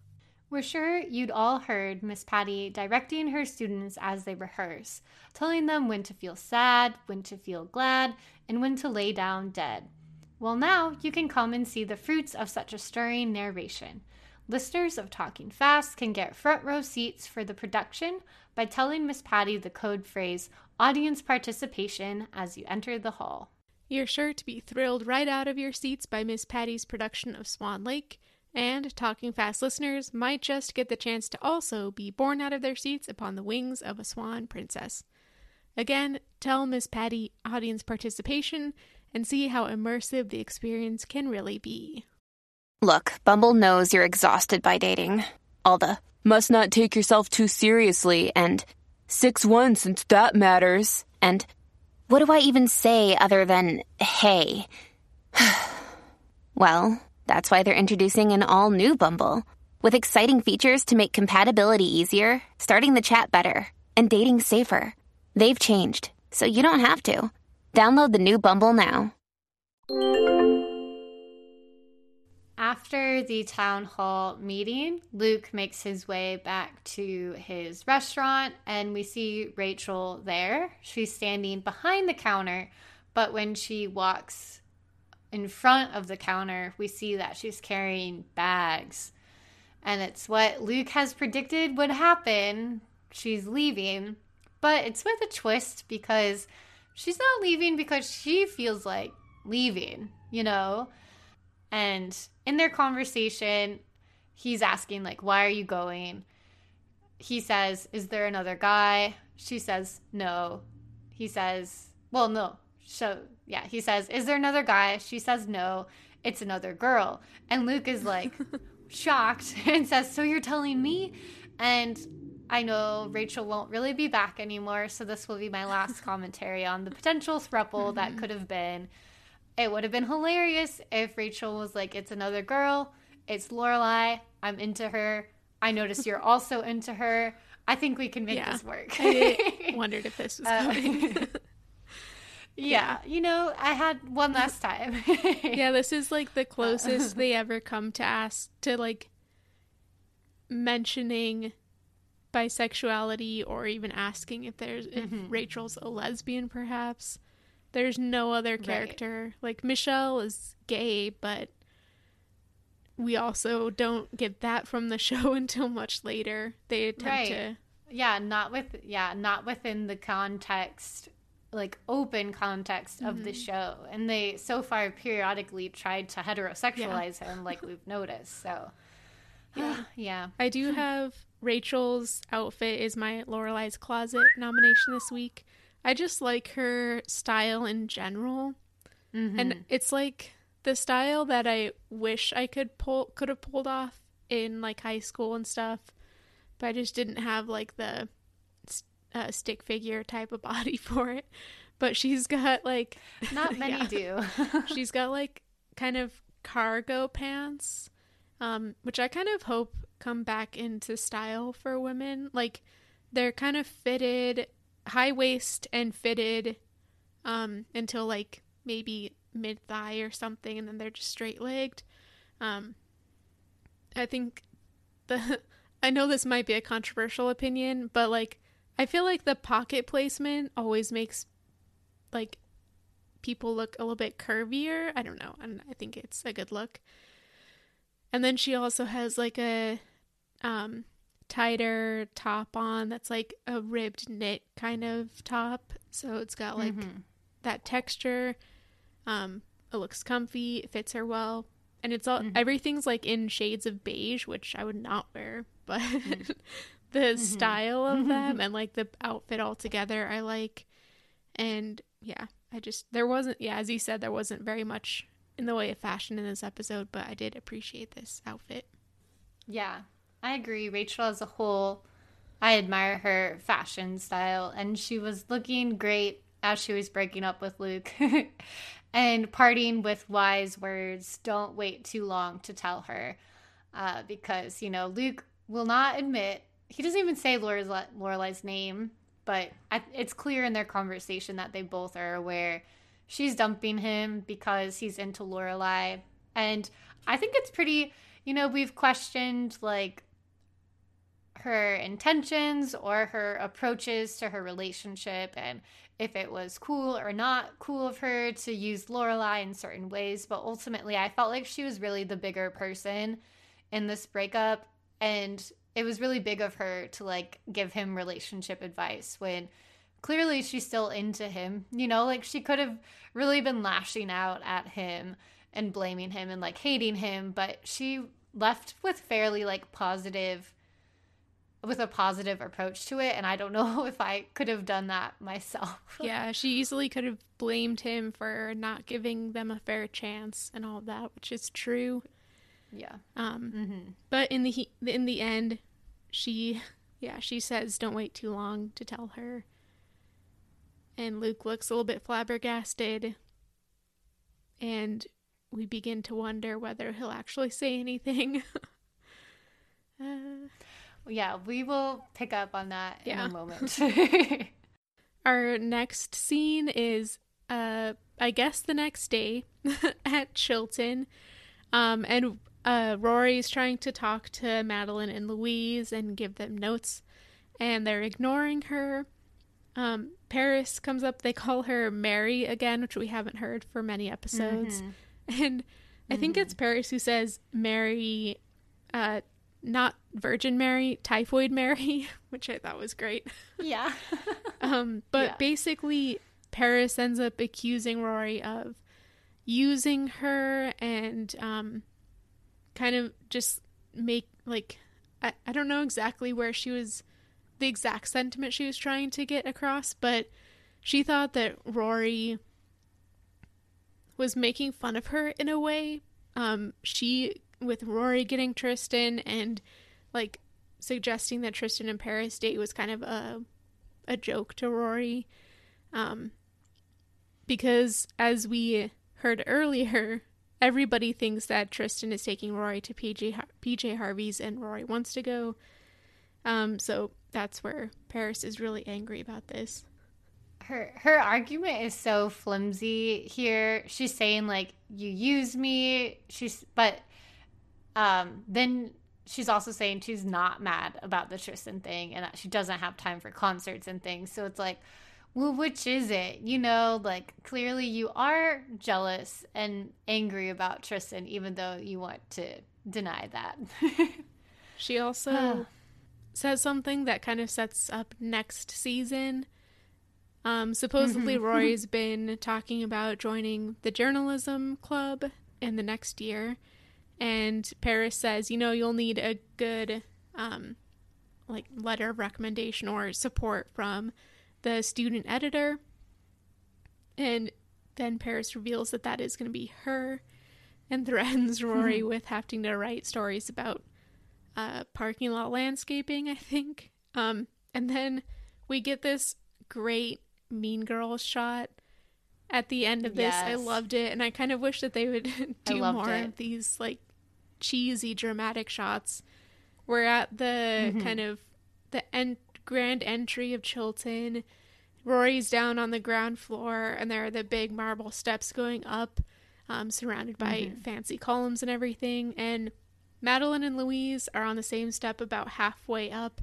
S2: We're sure you'd all heard Miss Patty directing her students as they rehearse, telling them when to feel sad, when to feel glad, and when to lay down dead. Well, now you can come and see the fruits of such a stirring narration. Listeners of Talking Fast can get front row seats for the production by telling Miss Patty the code phrase audience participation as you enter the hall.
S1: You're sure to be thrilled right out of your seats by Miss Patty's production of Swan Lake, and Talking Fast listeners might just get the chance to also be born out of their seats upon the wings of a swan princess. Again, tell Miss Patty audience participation and see how immersive the experience can really be.
S3: Look, Bumble knows you're exhausted by dating. All the must not take yourself too seriously and 6 1 since that matters. And what do I even say other than hey? well, that's why they're introducing an all new Bumble with exciting features to make compatibility easier, starting the chat better, and dating safer. They've changed, so you don't have to. Download the new Bumble now.
S2: After the town hall meeting, Luke makes his way back to his restaurant, and we see Rachel there. She's standing behind the counter, but when she walks in front of the counter, we see that she's carrying bags. And it's what Luke has predicted would happen. She's leaving, but it's with a twist because she's not leaving because she feels like leaving, you know? And in their conversation, he's asking, like, why are you going? He says, Is there another guy? She says, No. He says, Well, no. So, yeah, he says, Is there another guy? She says, No. It's another girl. And Luke is like, shocked and says, So you're telling me? And I know Rachel won't really be back anymore, so this will be my last commentary on the potential thruple that could have been. It would have been hilarious if Rachel was like, "It's another girl. It's Lorelai. I'm into her. I notice you're also into her. I think we can make
S1: Yeah.
S2: this work."
S1: I wondered if this was
S2: Uh,
S1: coming.
S2: yeah, you know, I had one last time.
S1: yeah, this is like the closest they ever come to ask to like mentioning bisexuality or even asking if there's if
S2: Mhm.
S1: Rachel's a lesbian perhaps. There's no other
S2: Right.
S1: character. Like Michelle is gay, but we also don't get that from the show until much later. They attempt
S2: Right.
S1: to
S2: Yeah, not with yeah, not within the context like open context of the show. And they so far periodically tried to heterosexualize him like we've noticed. So yeah, yeah.
S1: I do have Rachel's outfit is my Lorelai's closet nomination this week. I just like her style in general. And it's like the style that I wish I could pull could have pulled off in like high school and stuff. But I just didn't have like the uh, stick figure type of body for it. But she's got like
S2: Not many do.
S1: she's got like kind of cargo pants um which i kind of hope come back into style for women like they're kind of fitted high waist and fitted um until like maybe mid thigh or something and then they're just straight legged um i think the i know this might be a controversial opinion but like i feel like the pocket placement always makes like people look a little bit curvier. I don't know. And I think it's a good look. And then she also has like a um tighter top on that's like a ribbed knit kind of top. So it's got like that texture. Um it looks comfy, it fits her well. And it's all everything's like in shades of beige, which I would not wear, but the style of them and like the outfit altogether I like. And yeah, I just there wasn't yeah, as you said, there wasn't very much in the way of fashion in this episode, but I did appreciate this outfit.
S2: Yeah, I agree. Rachel as a whole, I admire her fashion style, and she was looking great as she was breaking up with Luke and parting with wise words. Don't wait too long to tell her, uh, because you know Luke will not admit. He doesn't even say Lorelai, Lorelai's name, but I, it's clear in their conversation that they both are aware she's dumping him because he's into Lorelai, and I think it's pretty. You know, we've questioned like her intentions or her approaches to her relationship and if it was cool or not cool of her to use Lorelai in certain ways, but ultimately I felt like she was really the bigger person in this breakup and it was really big of her to like give him relationship advice when clearly she's still into him. You know, like she could have really been lashing out at him and blaming him and like hating him, but she left with fairly like positive with a positive approach to it and I don't know if I could have done that myself.
S1: Yeah, she easily could have blamed him for not giving them a fair chance and all that, which is true.
S2: yeah.
S1: Um,
S2: Mhm.
S1: but in the in the end, she yeah she says don't wait too long to tell her. And Luke looks a little bit flabbergasted, and we begin to wonder whether he'll actually say anything. uh,
S2: Yeah, we will pick up on that
S1: Yeah.
S2: in a moment.
S1: Our next scene is, uh, I guess the next day at Chilton. Um, and uh, Rory's trying to talk to Madeline and Louise and give them notes, and they're ignoring her. Um, Paris comes up, they call her Mary again, which we haven't heard for many episodes. And I think it's Paris who says Mary, uh, not Virgin Mary, Typhoid Mary, which I thought was great.
S2: yeah.
S1: Um, but
S2: Yeah.
S1: basically, Paris ends up accusing Rory of using her and um, kind of just make like I, I don't know exactly where she was the exact sentiment she was trying to get across, but she thought that Rory was making fun of her in a way. Um, she with Rory getting Tristan and like suggesting that Tristan and Paris date was kind of a a joke to Rory. Um, because as we heard earlier, everybody thinks that Tristan is taking Rory to PJ PJ Harvey's and Rory wants to go. Um, so that's where Paris is really angry about this.
S2: her her argument is so flimsy here. She's saying like you use me. She's but um then she's also saying she's not mad about the Tristan thing and that she doesn't have time for concerts and things. So it's like well which is it? You know, like clearly you are jealous and angry about Tristan even though you want to deny that.
S1: She also says something that kind of sets up next season. Um, supposedly, Rory's been talking about joining the journalism club in the next year, and Paris says, you know, you'll need a good, um, like letter of recommendation or support from the student editor, and then Paris reveals that that is going to be her, and threatens Rory with having to write stories about uh, parking lot landscaping, I think. Um, and then we get this great Mean Girls shot at the end of this. I loved it, and I kind of wish that they would do more
S2: it.
S1: of these like cheesy, dramatic shots. We're at the
S2: Mm-hmm.
S1: kind of the en- grand entry of Chilton. Rory's down on the ground floor, and there are the big marble steps going up, um, surrounded by
S2: Mm-hmm.
S1: fancy columns and everything. And Madeline and Louise are on the same step about halfway up,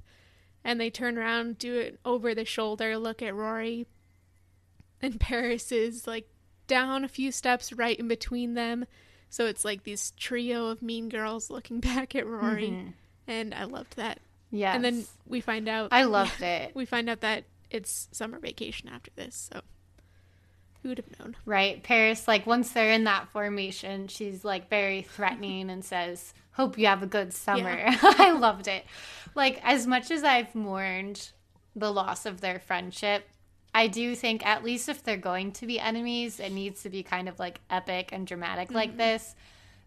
S1: and they turn around, do it over the shoulder, look at Rory, and Paris is like down a few steps right in between them. So it's like this trio of mean girls looking back at Rory, mm-hmm. and I loved that.
S2: Yeah.
S1: And then we find out
S2: I loved it.
S1: we find out that it's summer vacation after this. So who would have known?
S2: Right. Paris, like, once they're in that formation, she's like very threatening and says, Hope you have a good summer. I loved it. Like, as much as I've mourned the loss of their friendship, I do think, at least if they're going to be enemies, it needs to be kind of like epic and dramatic like mm-hmm. this.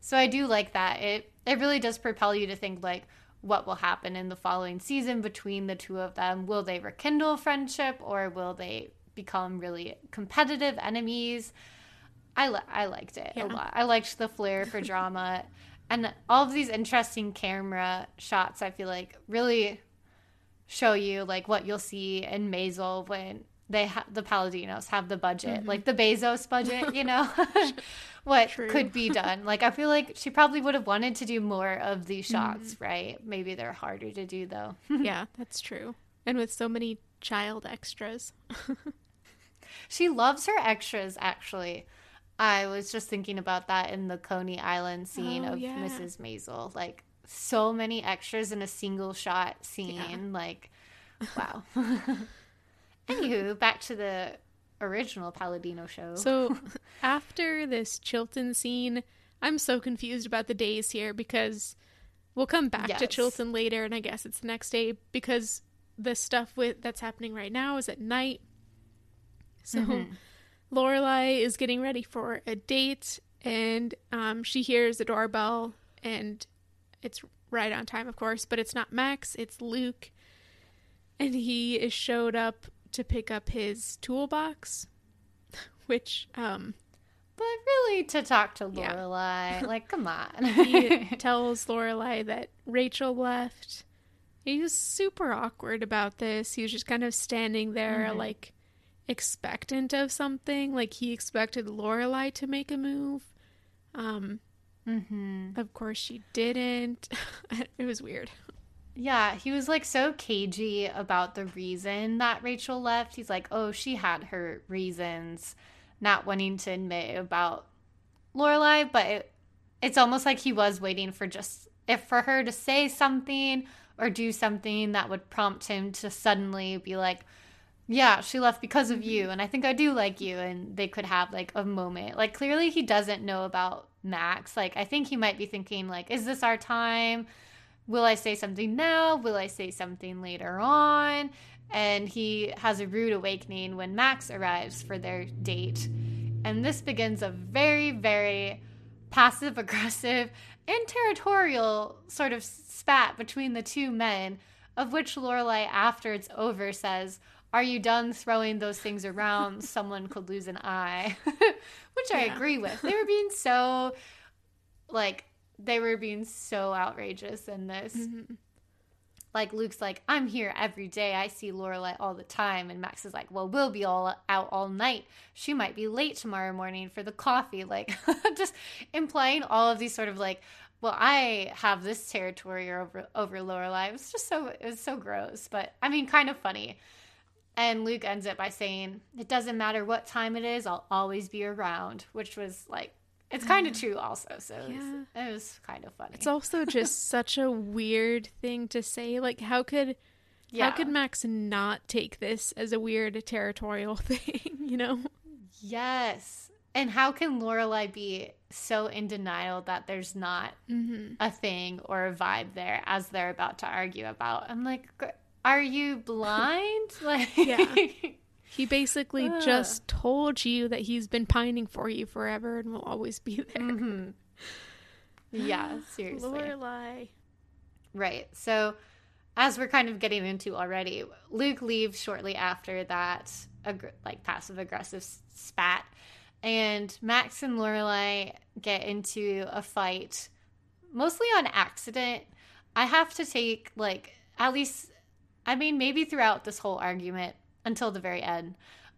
S2: So I do like that. It it really does propel you to think like what will happen in the following season between the two of them. Will they rekindle friendship or will they become really competitive enemies? I li- I liked it
S1: Yeah.
S2: a lot. I liked the flair for drama and all of these interesting camera shots I feel like really show you like what you'll see in Maisel when they ha- the Palladinos have the budget, mm-hmm. like the Bezos budget, you know, what
S1: True.
S2: could be done. Like I feel like she probably would have wanted to do more of these mm-hmm. shots, right? Maybe they're harder to do though.
S1: yeah, that's true. And with so many child extras.
S2: she loves her extras actually. I was just thinking about that in the Coney Island scene
S1: Oh,
S2: of
S1: yeah.
S2: Mrs. Maisel. Like so many extras in a single shot scene. Like wow. Anywho, back to the original Palladino show.
S1: So after this Chilton scene, I'm so confused about the days here because we'll come back to Chilton later and I guess it's the next day because the stuff with that's happening right now is at night. So
S2: Mm-hmm.
S1: Lorelai is getting ready for a date and um, she hears the doorbell and it's right on time of course, but it's not Max, it's Luke. And he is showed up to pick up his toolbox, which um
S2: but really to talk to
S1: Yeah.
S2: Lorelai, like come on.
S1: he tells Lorelai that Rachel left. He was super awkward about this. He was just kind of standing there, like expectant of something. Like he expected Lorelai to make a move. Um,
S2: mm-hmm.
S1: of course she didn't. it was weird.
S2: Yeah, he was like so cagey about the reason that Rachel left. He's like, oh, she had her reasons, not wanting to admit about Lorelai, but it, it's almost like he was waiting for just if for her to say something or do something that would prompt him to suddenly be like, yeah, she left because of you, and I think I do like you, and they could have like a moment. Like clearly he doesn't know about Max. Like I think he might be thinking like, is this our time? Will I say something now? Will I say something later on? And he has a rude awakening when Max arrives for their date. And this begins a very, very passive aggressive and territorial sort of spat between the two men, of which Lorelai, after it's over, says, Are you done throwing those things around? Someone could lose an eye. which I
S1: Yeah.
S2: agree with. They were being so like they were being so outrageous in this. Mm-hmm. Like Luke's like, I'm here every day. I see Lorelai all the time, and Max is like, Well, we'll be all out all night. She might be late tomorrow morning for the coffee. Like, just implying all of these sort of like, well, I have this territory over over Lorelai. It was just so it was so gross, but I mean, kind of funny. And Luke ends it by saying, "It doesn't matter what time it is. I'll always be around," which was like it's kind of true also. So it, was,
S1: Yeah.
S2: it was kind of funny.
S1: It's also just such a weird thing to say. Like, how could
S2: yeah.
S1: how could Max not take this as a weird territorial thing? You know?
S2: yes. And how can Lorelai be so in denial that there's not
S1: Mm-hmm.
S2: a thing or a vibe there as they're about to argue about? I'm like, are you blind? Like,
S1: Yeah. He basically
S2: Ugh.
S1: just told you that he's been pining for you forever and will always be there.
S2: Mhm. Yeah, seriously.
S1: Lorelai.
S2: Right. So, as we're kind of getting into already, Luke leaves shortly after that, aggr- like passive aggressive spat, and Max and Lorelai get into a fight, mostly on accident. I have to take like at least, I mean, maybe throughout this whole argument until the very end,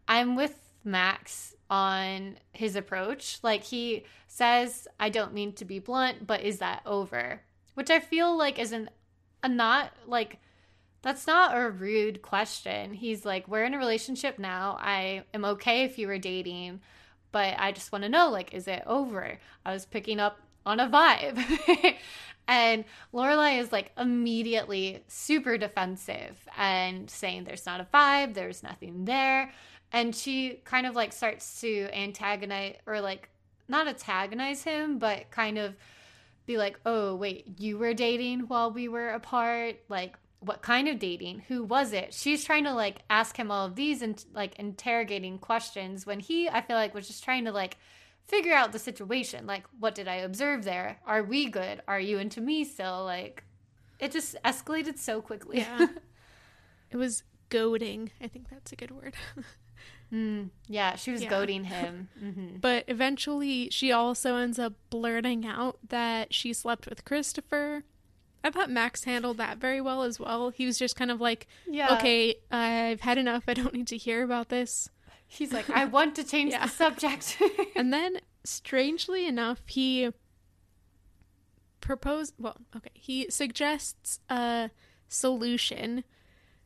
S2: I'm with Max on his approach. Like he says, "I don't mean to be blunt, but is that over?" Which I feel like is an a not like that's not a rude question. He's like, "We're in a relationship now. I am okay if you were dating, but I just want to know like is it over?" I was picking up on a vibe. and Lorelai is like immediately super defensive and saying there's not a vibe, there's nothing there. And she kind of like starts to antagonize or like not antagonize him, but kind of be like, oh, wait, you were dating while we were apart? Like, what kind of dating? Who was it? She's trying to like ask him all of these and like interrogating questions when he, I feel like, was just trying to like figure out the situation. Like, what did I observe there? Are we good? Are you into me still? Like, it just escalated so quickly.
S1: Yeah. it was goading. I think that's a good word.
S2: Mm, yeah, she was
S1: Yeah.
S2: goading him. hmm
S1: But eventually, she also ends up blurting out that she slept with Christopher. I thought Max handled that very well as well. He was just kind of like,
S2: Yeah.
S1: okay, I've had enough. I don't need to hear about this.
S2: He's like, I want to change
S1: Yeah.
S2: the subject.
S1: And then, strangely enough, he proposed, well, okay, he suggests a solution.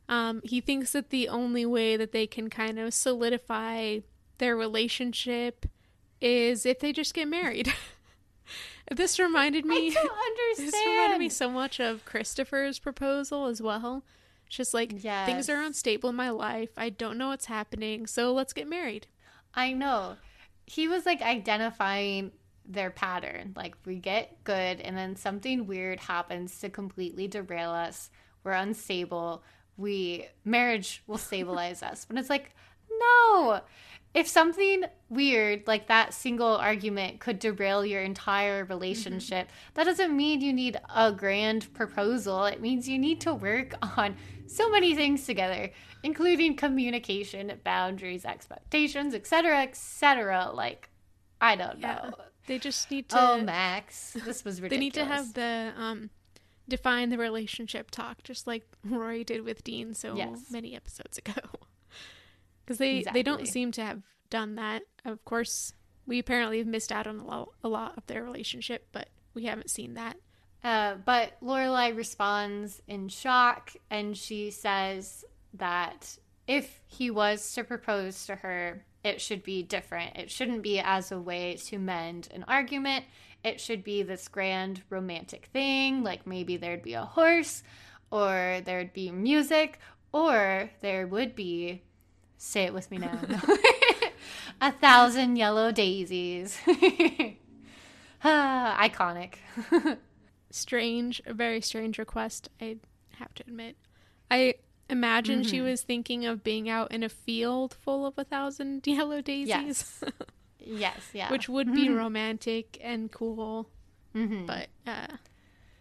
S1: Um, he thinks that the only way that they can kind of solidify their relationship is if they just get married. this reminded me.
S2: I don't understand.
S1: This reminded me so much of Christopher's proposal as well. It's just like things are unstable in my life. I don't know what's happening, so let's get married.
S2: I know. He was like identifying their pattern. Like we get good and then something weird happens to completely derail us. We're unstable. We marriage will stabilize us. But it's like, no. If something weird like that single argument could derail your entire relationship, mm-hmm. that doesn't mean you need a grand proposal. It means you need to work on so many things together, including communication, boundaries, expectations, etc., etc. Like, I don't
S1: Yeah.
S2: know.
S1: They just need to.
S2: Oh, Max, this was ridiculous.
S1: They need to have the um define the relationship talk, just like Rory did with Dean so
S2: Yes.
S1: many episodes ago. Because they they don't seem to have done that. Of course, we apparently have missed out on a lot, a lot of their relationship, but we haven't seen that.
S2: Uh, but Lorelai responds in shock, and she says that if he was to propose to her, it should be different. It shouldn't be as a way to mend an argument. It should be this grand romantic thing, like maybe there'd be a horse, or there'd be music, or there would be, say it with me now, a thousand yellow daisies. ah, iconic.
S1: Strange, a very strange request. I have to admit. I imagine she
S2: Mm-hmm.
S1: was thinking of being out in a field full of a thousand yellow daisies,
S2: Yes. yes, yeah.
S1: which would be romantic and cool.
S2: Mhm.
S1: but uh,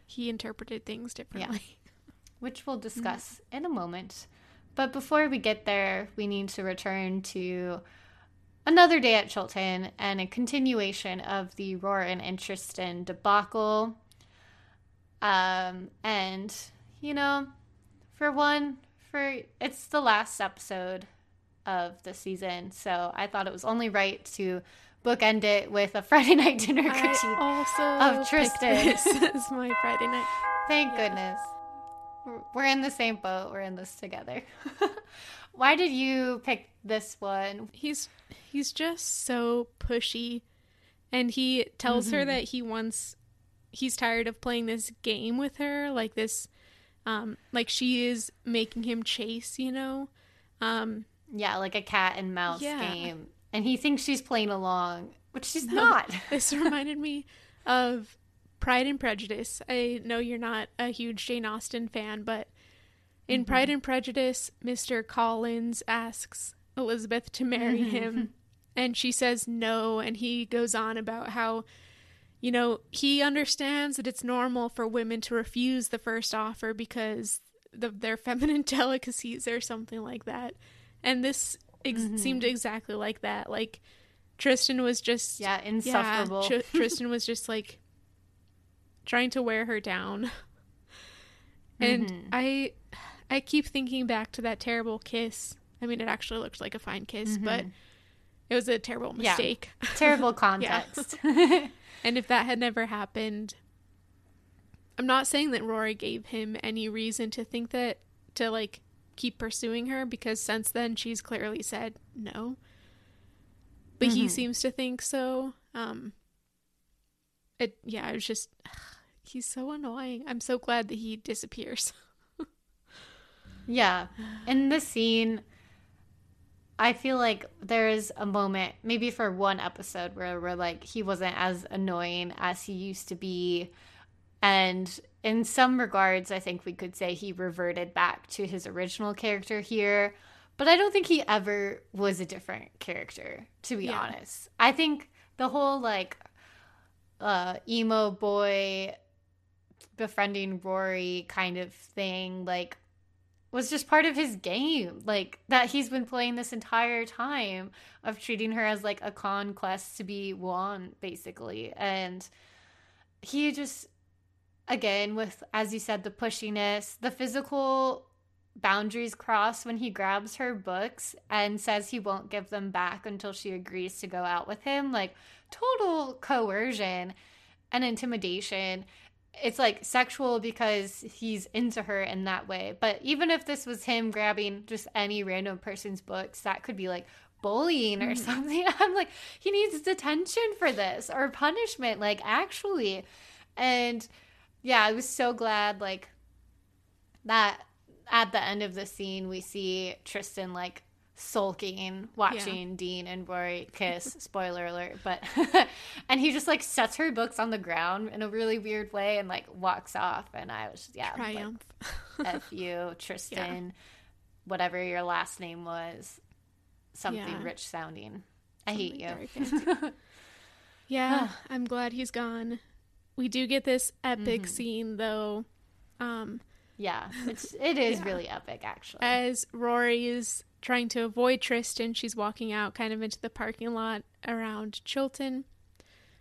S1: he interpreted things differently.
S2: which we'll discuss in a moment. But before we get there, we need to return to another day at Chilton and a continuation of the Roar and interest Intereston debacle. Um, and you know, for one, for it's the last episode of the season, so I thought it was only right to bookend it with a Friday night dinner critique. Of Tristan.
S1: this as my Friday night.
S2: Thank goodness. We're- We're in the same boat. We're in this together. Why did you pick this one?
S1: He's he's just so pushy And he tells mm-hmm. her that he wants he's tired of playing this game with her, like this um like she is making him chase, you know. Um
S2: yeah, like a cat and mouse yeah. game. And he thinks she's playing along, which she's no, not.
S1: this reminded me of Pride and Prejudice. I know you're not a huge Jane Austen fan, but in mm-hmm. Pride and Prejudice, Mr. Collins asks Elizabeth to marry mm-hmm. him, and she says no, and he goes on about how, you know, he understands that it's normal for women to refuse the first offer because of their feminine delicacies or something like that. And this ex- mm-hmm. seemed exactly like that. Like, Tristan was just.
S2: Yeah, insufferable.
S1: Yeah, Tr- Tristan was just like trying to wear her down. And mm-hmm. I I keep thinking back to that terrible kiss. I mean, it actually looked like a fine kiss, mm-hmm. but it was a terrible mistake.
S2: Yeah. Terrible context.
S1: And if that had never happened, I'm not saying that Rory gave him any reason to think that, to like keep pursuing her, because since then she's clearly said no. But mm-hmm. he seems to think so. Um, it, yeah, it was just, ugh, he's so annoying. I'm so glad that he disappears.
S2: Yeah. In the scene, I feel like there's a moment, maybe for one episode, where we're like, he wasn't as annoying as he used to be. And in some regards, I think we could say he reverted back to his original character here. But I don't think he ever was a different character, to be yeah. honest. I think the whole like uh, emo boy befriending Rory kind of thing, like was just part of his game like that he's been playing this entire time of treating her as like a conquest to be won basically. And he just again with as you said the pushiness the physical boundaries cross when he grabs her books and says he won't give them back until she agrees to go out with him like total coercion and intimidation it's like sexual because he's into her in that way. But even if this was him grabbing just any random person's books, that could be like bullying or mm. something. I'm like, he needs detention for this or punishment, like actually. And yeah, I was so glad like that at the end of the scene we see Tristan like sulking watching yeah. Dean and Rory kiss. spoiler alert, but and he just like sets her books on the ground in a really weird way and like walks off. And I was yeah, triumph. Like, F you, Tristan, yeah. whatever your last name was, something yeah. rich sounding. I something hate
S1: you. yeah, I'm glad he's gone. We do get this epic mm-hmm. scene though. Um,
S2: yeah, it's it is really epic actually.
S1: As Rory is trying to avoid Tristan. She's walking out kind of into the parking lot around Chilton.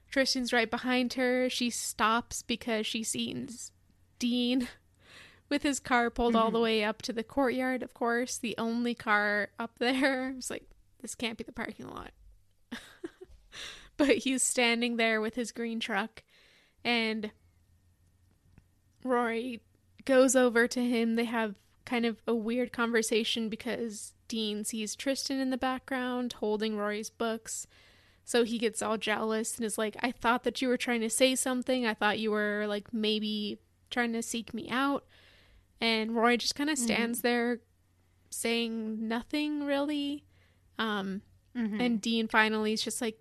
S1: Tristan's right behind her. She stops because she sees Dean with his car pulled mm-hmm. all the way up to the courtyard, of course, the only car up there. It's like, this can't be the parking lot. but he's standing there with his green truck, and Rory goes over to him. They have kind of a weird conversation because Dean sees Tristan in the background holding Rory's books. So he gets all jealous and is like, I thought that you were trying to say something. I thought you were like maybe trying to seek me out. And Rory just kind of mm-hmm. stands mm-hmm. there saying nothing really. Um, mm-hmm. and Dean finally is just like,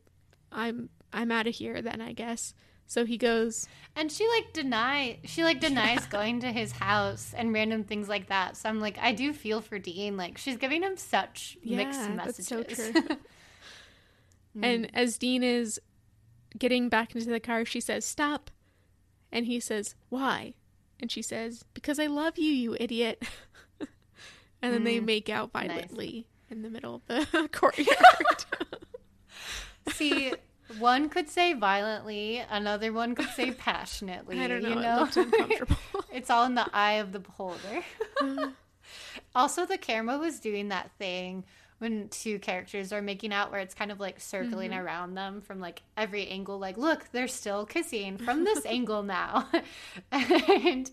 S1: I'm I'm out of here then I guess. So he goes
S2: and she like deny she like denies yeah. going to his house and random things like that. So I'm like I do feel for Dean like she's giving him such yeah, mixed messages. So true.
S1: and as Dean is getting back into the car, she says, "Stop." And he says, "Why?" And she says, "Because I love you, you idiot." and then mm, they make out violently nice. in the middle of the courtyard.
S2: See, one could say violently, another one could say passionately. I don't know. You know? It uncomfortable. it's all in the eye of the beholder. also, the camera was doing that thing when two characters are making out where it's kind of like circling mm-hmm. around them from like every angle like look they're still kissing from this angle now and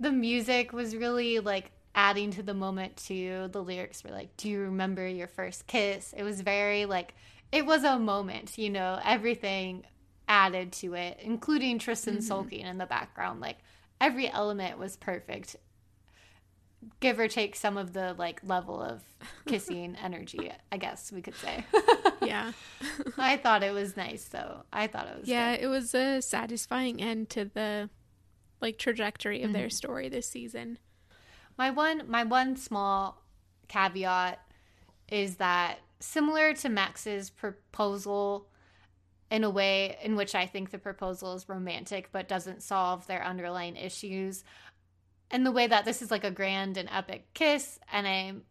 S2: the music was really like adding to the moment too the lyrics were like do you remember your first kiss it was very like it was a moment, you know, everything added to it, including Tristan sulking in the background. Like every element was perfect. Give or take some of the like level of kissing energy, I guess we could say.
S1: Yeah.
S2: I thought it was nice though. I thought it was
S1: Yeah,
S2: good.
S1: it was a satisfying end to the like trajectory of
S2: Mm-hmm.
S1: their story this season.
S2: My one my one small caveat is that similar to Max's proposal in a way in which I think the proposal is romantic but doesn't solve their underlying issues. And the way that this is like a grand and epic kiss and I'm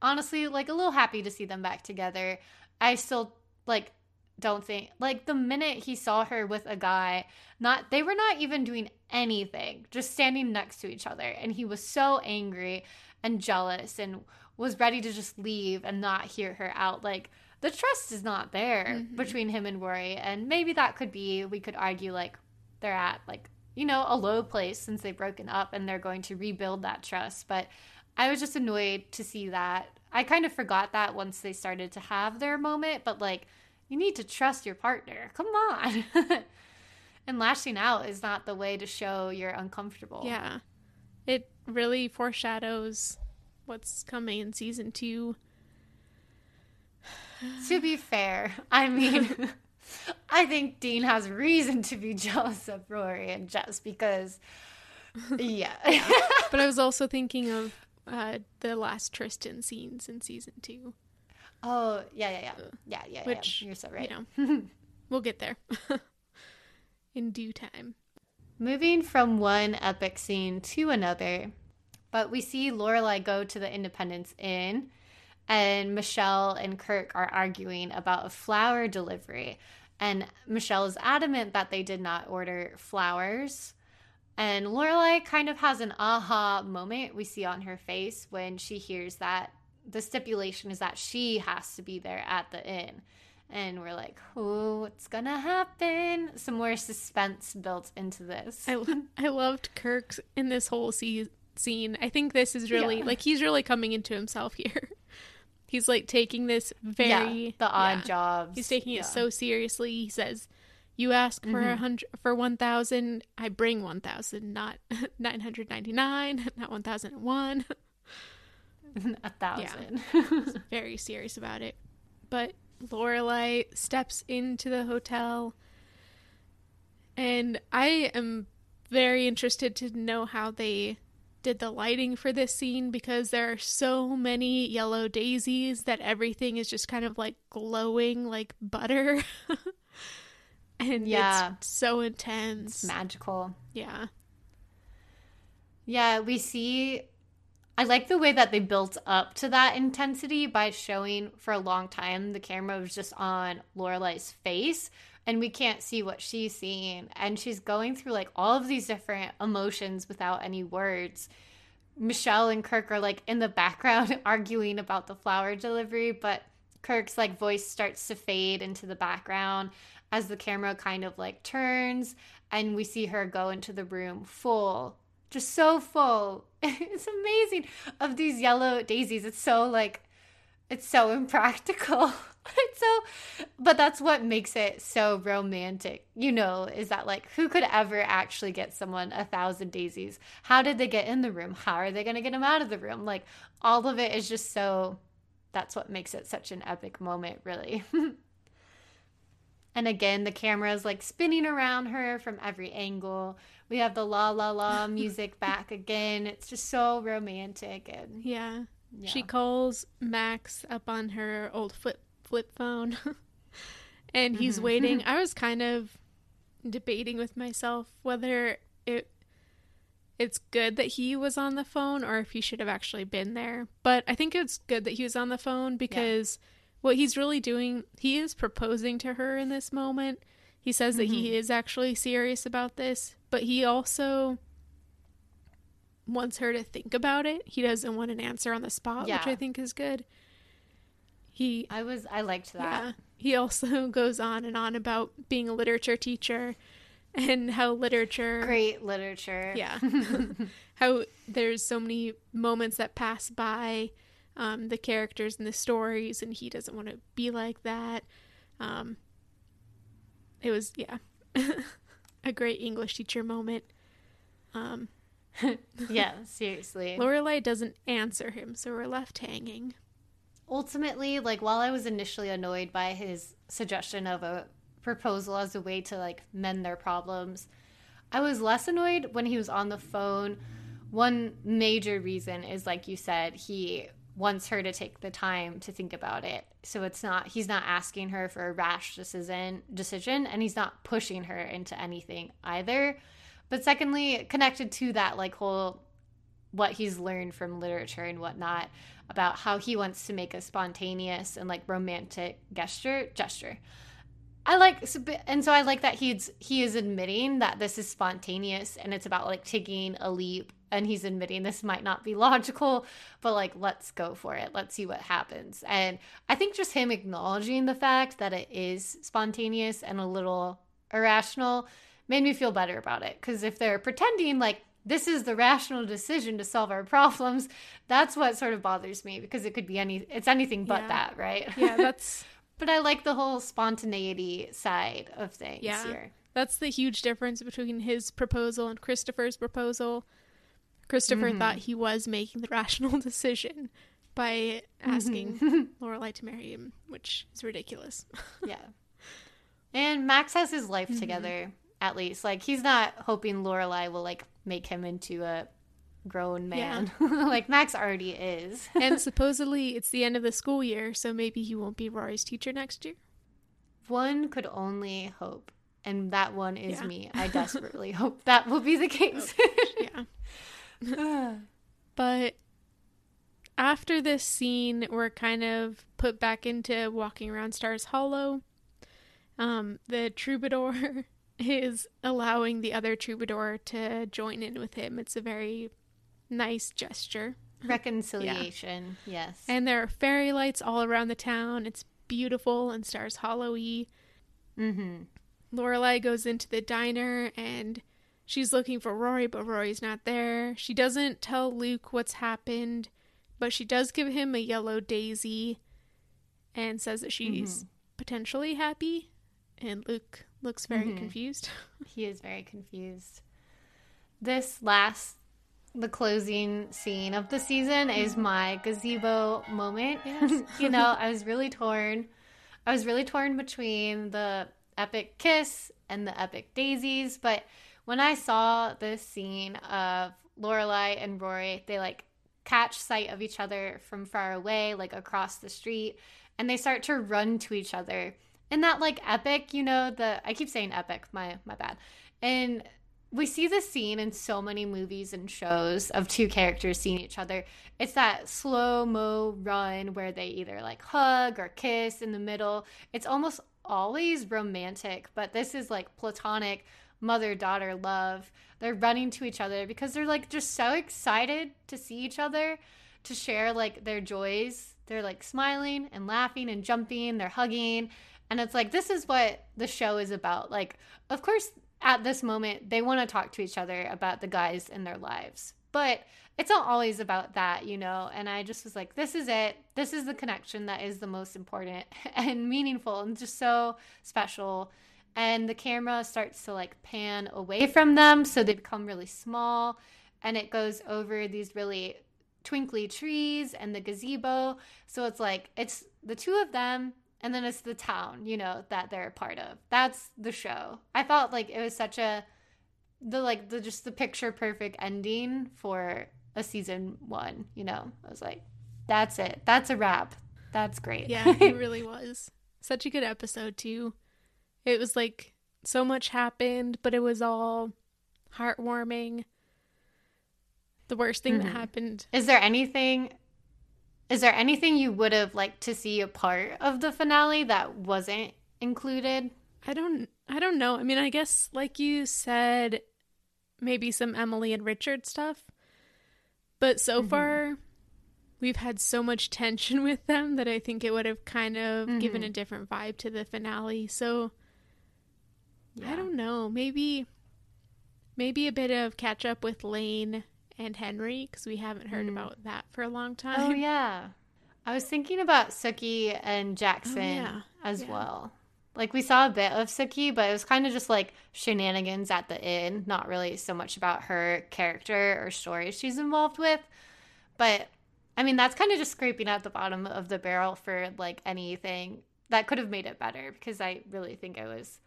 S2: honestly like a little happy to see them back together. I still like don't think like the minute he saw her with a guy not they were not even doing anything just standing next to each other and he was so angry and jealous and was ready to just leave and not hear her out like the trust is not there mm-hmm. between him and Rory and maybe that could be we could argue like they're at like you know a low place since they've broken up and they're going to rebuild that trust but I was just annoyed to see that. I kind of forgot that once they started to have their moment, but like, you need to trust your partner. Come on. and lashing out is not the way to show you're uncomfortable.
S1: Yeah. It really foreshadows what's coming in season two.
S2: To be fair, I mean, I think Dean has reason to be jealous of Rory and Jess because, yeah.
S1: But I was also thinking of uh, the last Tristan scenes in season two.
S2: oh, yeah, yeah, yeah. Yeah, yeah,
S1: Which,
S2: yeah. You're so right.
S1: You know, we'll get there in due time.
S2: Moving from one epic scene to another, but we see Lorelai go to the Independence Inn, and Michel and Kirk are arguing about a flower delivery. And Michel is adamant that they did not order flowers. And Lorelai kind of has an aha moment we see on her face when she hears that the stipulation is that she has to be there at the inn. And we're like, oh, what's gonna happen? Some more suspense built into this.
S1: I, I loved Kirk's in this whole se- scene. I think this is really
S2: Yeah.
S1: like he's really coming into himself here. He's like taking this very
S2: yeah, the odd
S1: yeah.
S2: jobs.
S1: He's taking it so seriously. He says, "You ask for a mm-hmm. hundred for one thousand, I bring one thousand, not nine hundred ninety nine, not one thousand and one."
S2: a thousand.
S1: Very serious about it. But Lorelai steps into the hotel, and I am very interested to know how they did the lighting for this scene because there are so many yellow daisies that everything is just kind of like glowing like butter. and
S2: Yeah.
S1: it's so intense.
S2: Magical.
S1: yeah.
S2: Yeah, we see. I like the way that they built up to that intensity by showing for a long time the camera was just on Lorelai's face and we can't see what she's seeing. And she's going through like all of these different emotions without any words. Michel and Kirk are like in the background arguing about the flower delivery, but Kirk's like voice starts to fade into the background as the camera kind of like turns and we see her go into the room full just so full. It's amazing of these yellow daisies. It's so like it's so impractical. So but that's what makes it so romantic. You know, is that like who could ever actually get someone a thousand daisies? How did they get in the room? How are they going to get them out of the room? Like all of it is just so that's what makes it such an epic moment, really. And again, the camera is like spinning around her from every angle. We have the la la la music back again. It's just so romantic and
S1: Yeah. She calls Max up on her old flip flip phone. and he's
S2: Mm-hmm.
S1: waiting. I was kind of debating with myself whether it it's good that he was on the phone or if he should have actually been there. But I think it's good that he was on the phone because what he's really doing, he is proposing to her in this moment. He says that
S2: Mm-hmm.
S1: he is actually serious about this, but he also wants her to think about it. He doesn't want an answer on the spot, which I think is good. He
S2: I was I liked that.
S1: yeah. He also goes on and on about being a literature teacher and how literature
S2: Great literature.
S1: yeah. how there's so many moments that pass by um, the characters and the stories and he doesn't want to be like that. Um, it was yeah. a great English teacher moment. Um,
S2: yeah, seriously.
S1: Lorelai doesn't answer him, so we're left hanging.
S2: Ultimately, like while I was initially annoyed by his suggestion of a proposal as a way to like mend their problems, I was less annoyed when he was on the phone. One major reason is like you said, he wants her to take the time to think about it. So it's not he's not asking her for a rash decision decision and he's not pushing her into anything either. But secondly, connected to that like whole what he's learned from literature and whatnot about how he wants to make a spontaneous and like romantic gesture gesture. I like and so I like that he's he is admitting that this is spontaneous and it's about like taking a leap and he's admitting this might not be logical, but like let's go for it. Let's see what happens. And I think just him acknowledging the fact that it is spontaneous and a little irrational made me feel better about it cuz if they're pretending like this is the rational decision to solve our problems, that's what sort of bothers me because it could be any it's anything but
S1: Yeah.
S2: that, right?
S1: Yeah, that's
S2: But I like the whole spontaneity side of things
S1: Yeah.
S2: here.
S1: that's the huge difference between his proposal and Christopher's proposal. Christopher thought he was making the rational decision by asking Lorelai to marry him, which is ridiculous.
S2: Yeah. And Max has his life
S1: Mm-hmm.
S2: together, at least. Like he's not hoping Lorelai will like make him into a grown man. like Max already is.
S1: and supposedly it's the end of the school year, so maybe he won't be Rory's teacher next year.
S2: one could only hope. And that one is
S1: Yeah.
S2: me. I desperately hope that will be the case.
S1: Yeah. But after this scene, we're kind of put back into walking around Stars Hollow. Um, the troubadour is allowing the other troubadour to join in with him. It's a very nice gesture.
S2: Reconciliation. Yes.
S1: And there are fairy lights all around the town. It's beautiful and Stars Hollowy.
S2: mm-hmm.
S1: Lorelai goes into the diner and she's looking for Rory, but Rory's not there. She doesn't tell Luke what's happened, but she does give him a yellow daisy and says that she's potentially happy. And Luke looks very mm-hmm. confused.
S2: He is very confused. This last, the closing scene of the season is mm-hmm. my gazebo moment.
S1: Yes.
S2: you know, I was really torn. I was really torn between the epic kiss and the epic daisies, but when I saw this scene of Lorelai and Rory, they like catch sight of each other from far away, like across the street, and they start to run to each other. And that like epic, you know, the I keep saying epic, my my bad. And we see this scene in so many movies and shows of two characters seeing each other. It's that slow mo run where they either like hug or kiss in the middle. It's almost always romantic, but this is like platonic mother daughter love. They're running to each other because they're like just so excited to see each other, to share like their joys. They're like smiling and laughing and jumping, they're hugging. And it's like, this is what the show is about. Like, of course, at this moment, they want to talk to each other about the guys in their lives. But it's not always about that, you know? And I just was like, this is it. This is the connection that is the most important and meaningful and just so special. And the camera starts to like pan away from them. So they become really small. And it goes over these really twinkly trees and the gazebo. So it's like, it's the two of them and then it's the town, you know, that they're a part of. That's the show. I felt like it was such a the like the just the picture perfect ending for a season 1, you know. I was like, that's it. That's a wrap. That's great.
S1: Yeah, it really was. Such a good episode, too. It was like so much happened, but it was all heartwarming. The worst thing
S2: Mhm.
S1: that happened.
S2: Is there anything is there anything you would have liked to see a part of the finale that wasn't included?
S1: I don't I don't know. I mean, I guess like you said maybe some Emily and Richard stuff. But so mm-hmm. far we've had so much tension with them that I think it would have kind of given a mm-hmm. different vibe to the finale. So yeah. I don't know. Maybe maybe a bit of catch up with Lane and Henry because we haven't heard hmm. about that for a long oh, time.
S2: Oh yeah. I was thinking about Sookie and oh, Jackson
S1: Oh, yeah.
S2: as
S1: Yeah.
S2: well. Like we saw a bit of Sookie, but it was kind of just like shenanigans at the inn, not really so much about her character or story she's involved with. But I mean, that's kind of just scraping at the bottom of the barrel for like anything that could have made it better because I really think it was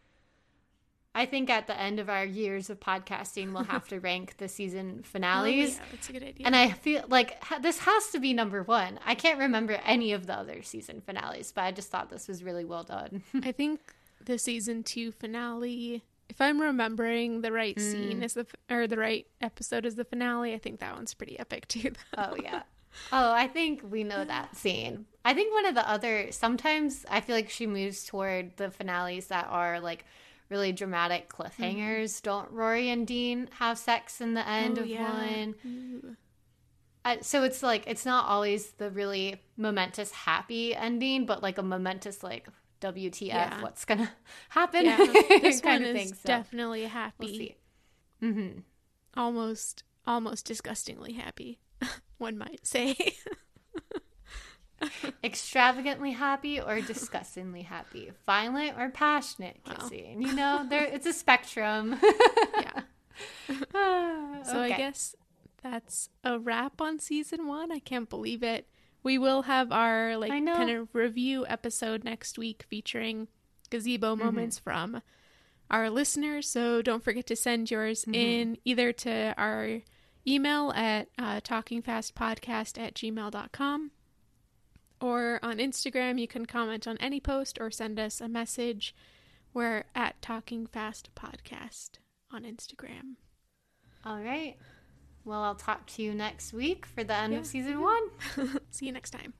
S2: I think at the end of our years of podcasting, we'll have to rank the season finales.
S1: Oh, yeah, that's a good idea.
S2: And I feel like ha- this has to be number one. I can't remember any of the other season finales, but I just thought this was really well done.
S1: I think the season two finale, if I'm remembering the right
S2: Mm.
S1: scene is the f- or the right episode is the finale. I think that one's pretty epic too.
S2: oh, yeah. Oh, I think we know that scene. I think one of the other, sometimes I feel like she moves toward the finales that are like really dramatic cliffhangers. Don't Rory and Dean have sex in the end
S1: Oh,
S2: of
S1: yeah.
S2: one?
S1: Ooh.
S2: So it's like it's not always the really momentous happy ending, but like a momentous like WTF,
S1: Yeah.
S2: what's gonna happen?
S1: Yeah, this
S2: kind
S1: one
S2: of
S1: is
S2: thing. So
S1: definitely happy.
S2: we'll see. hmm
S1: Almost, almost disgustingly happy. One might say.
S2: Extravagantly happy or disgustingly happy, violent or passionate
S1: Wow.
S2: kissing. You know, there it's a spectrum.
S1: yeah. So I guess that's a wrap on season one. I can't believe it. We will have our like kind of review episode next week featuring gazebo
S2: Mm-hmm.
S1: moments from our listeners. So don't forget to send yours
S2: Mm-hmm.
S1: in either to our email at uh, talkingfastpodcast at gmail.com or on Instagram. You can comment on any post or send us a message. We're at Talking Fast Podcast on Instagram.
S2: All right. Well, I'll talk to you next week for the end
S1: Yeah.
S2: of season one.
S1: See you next time.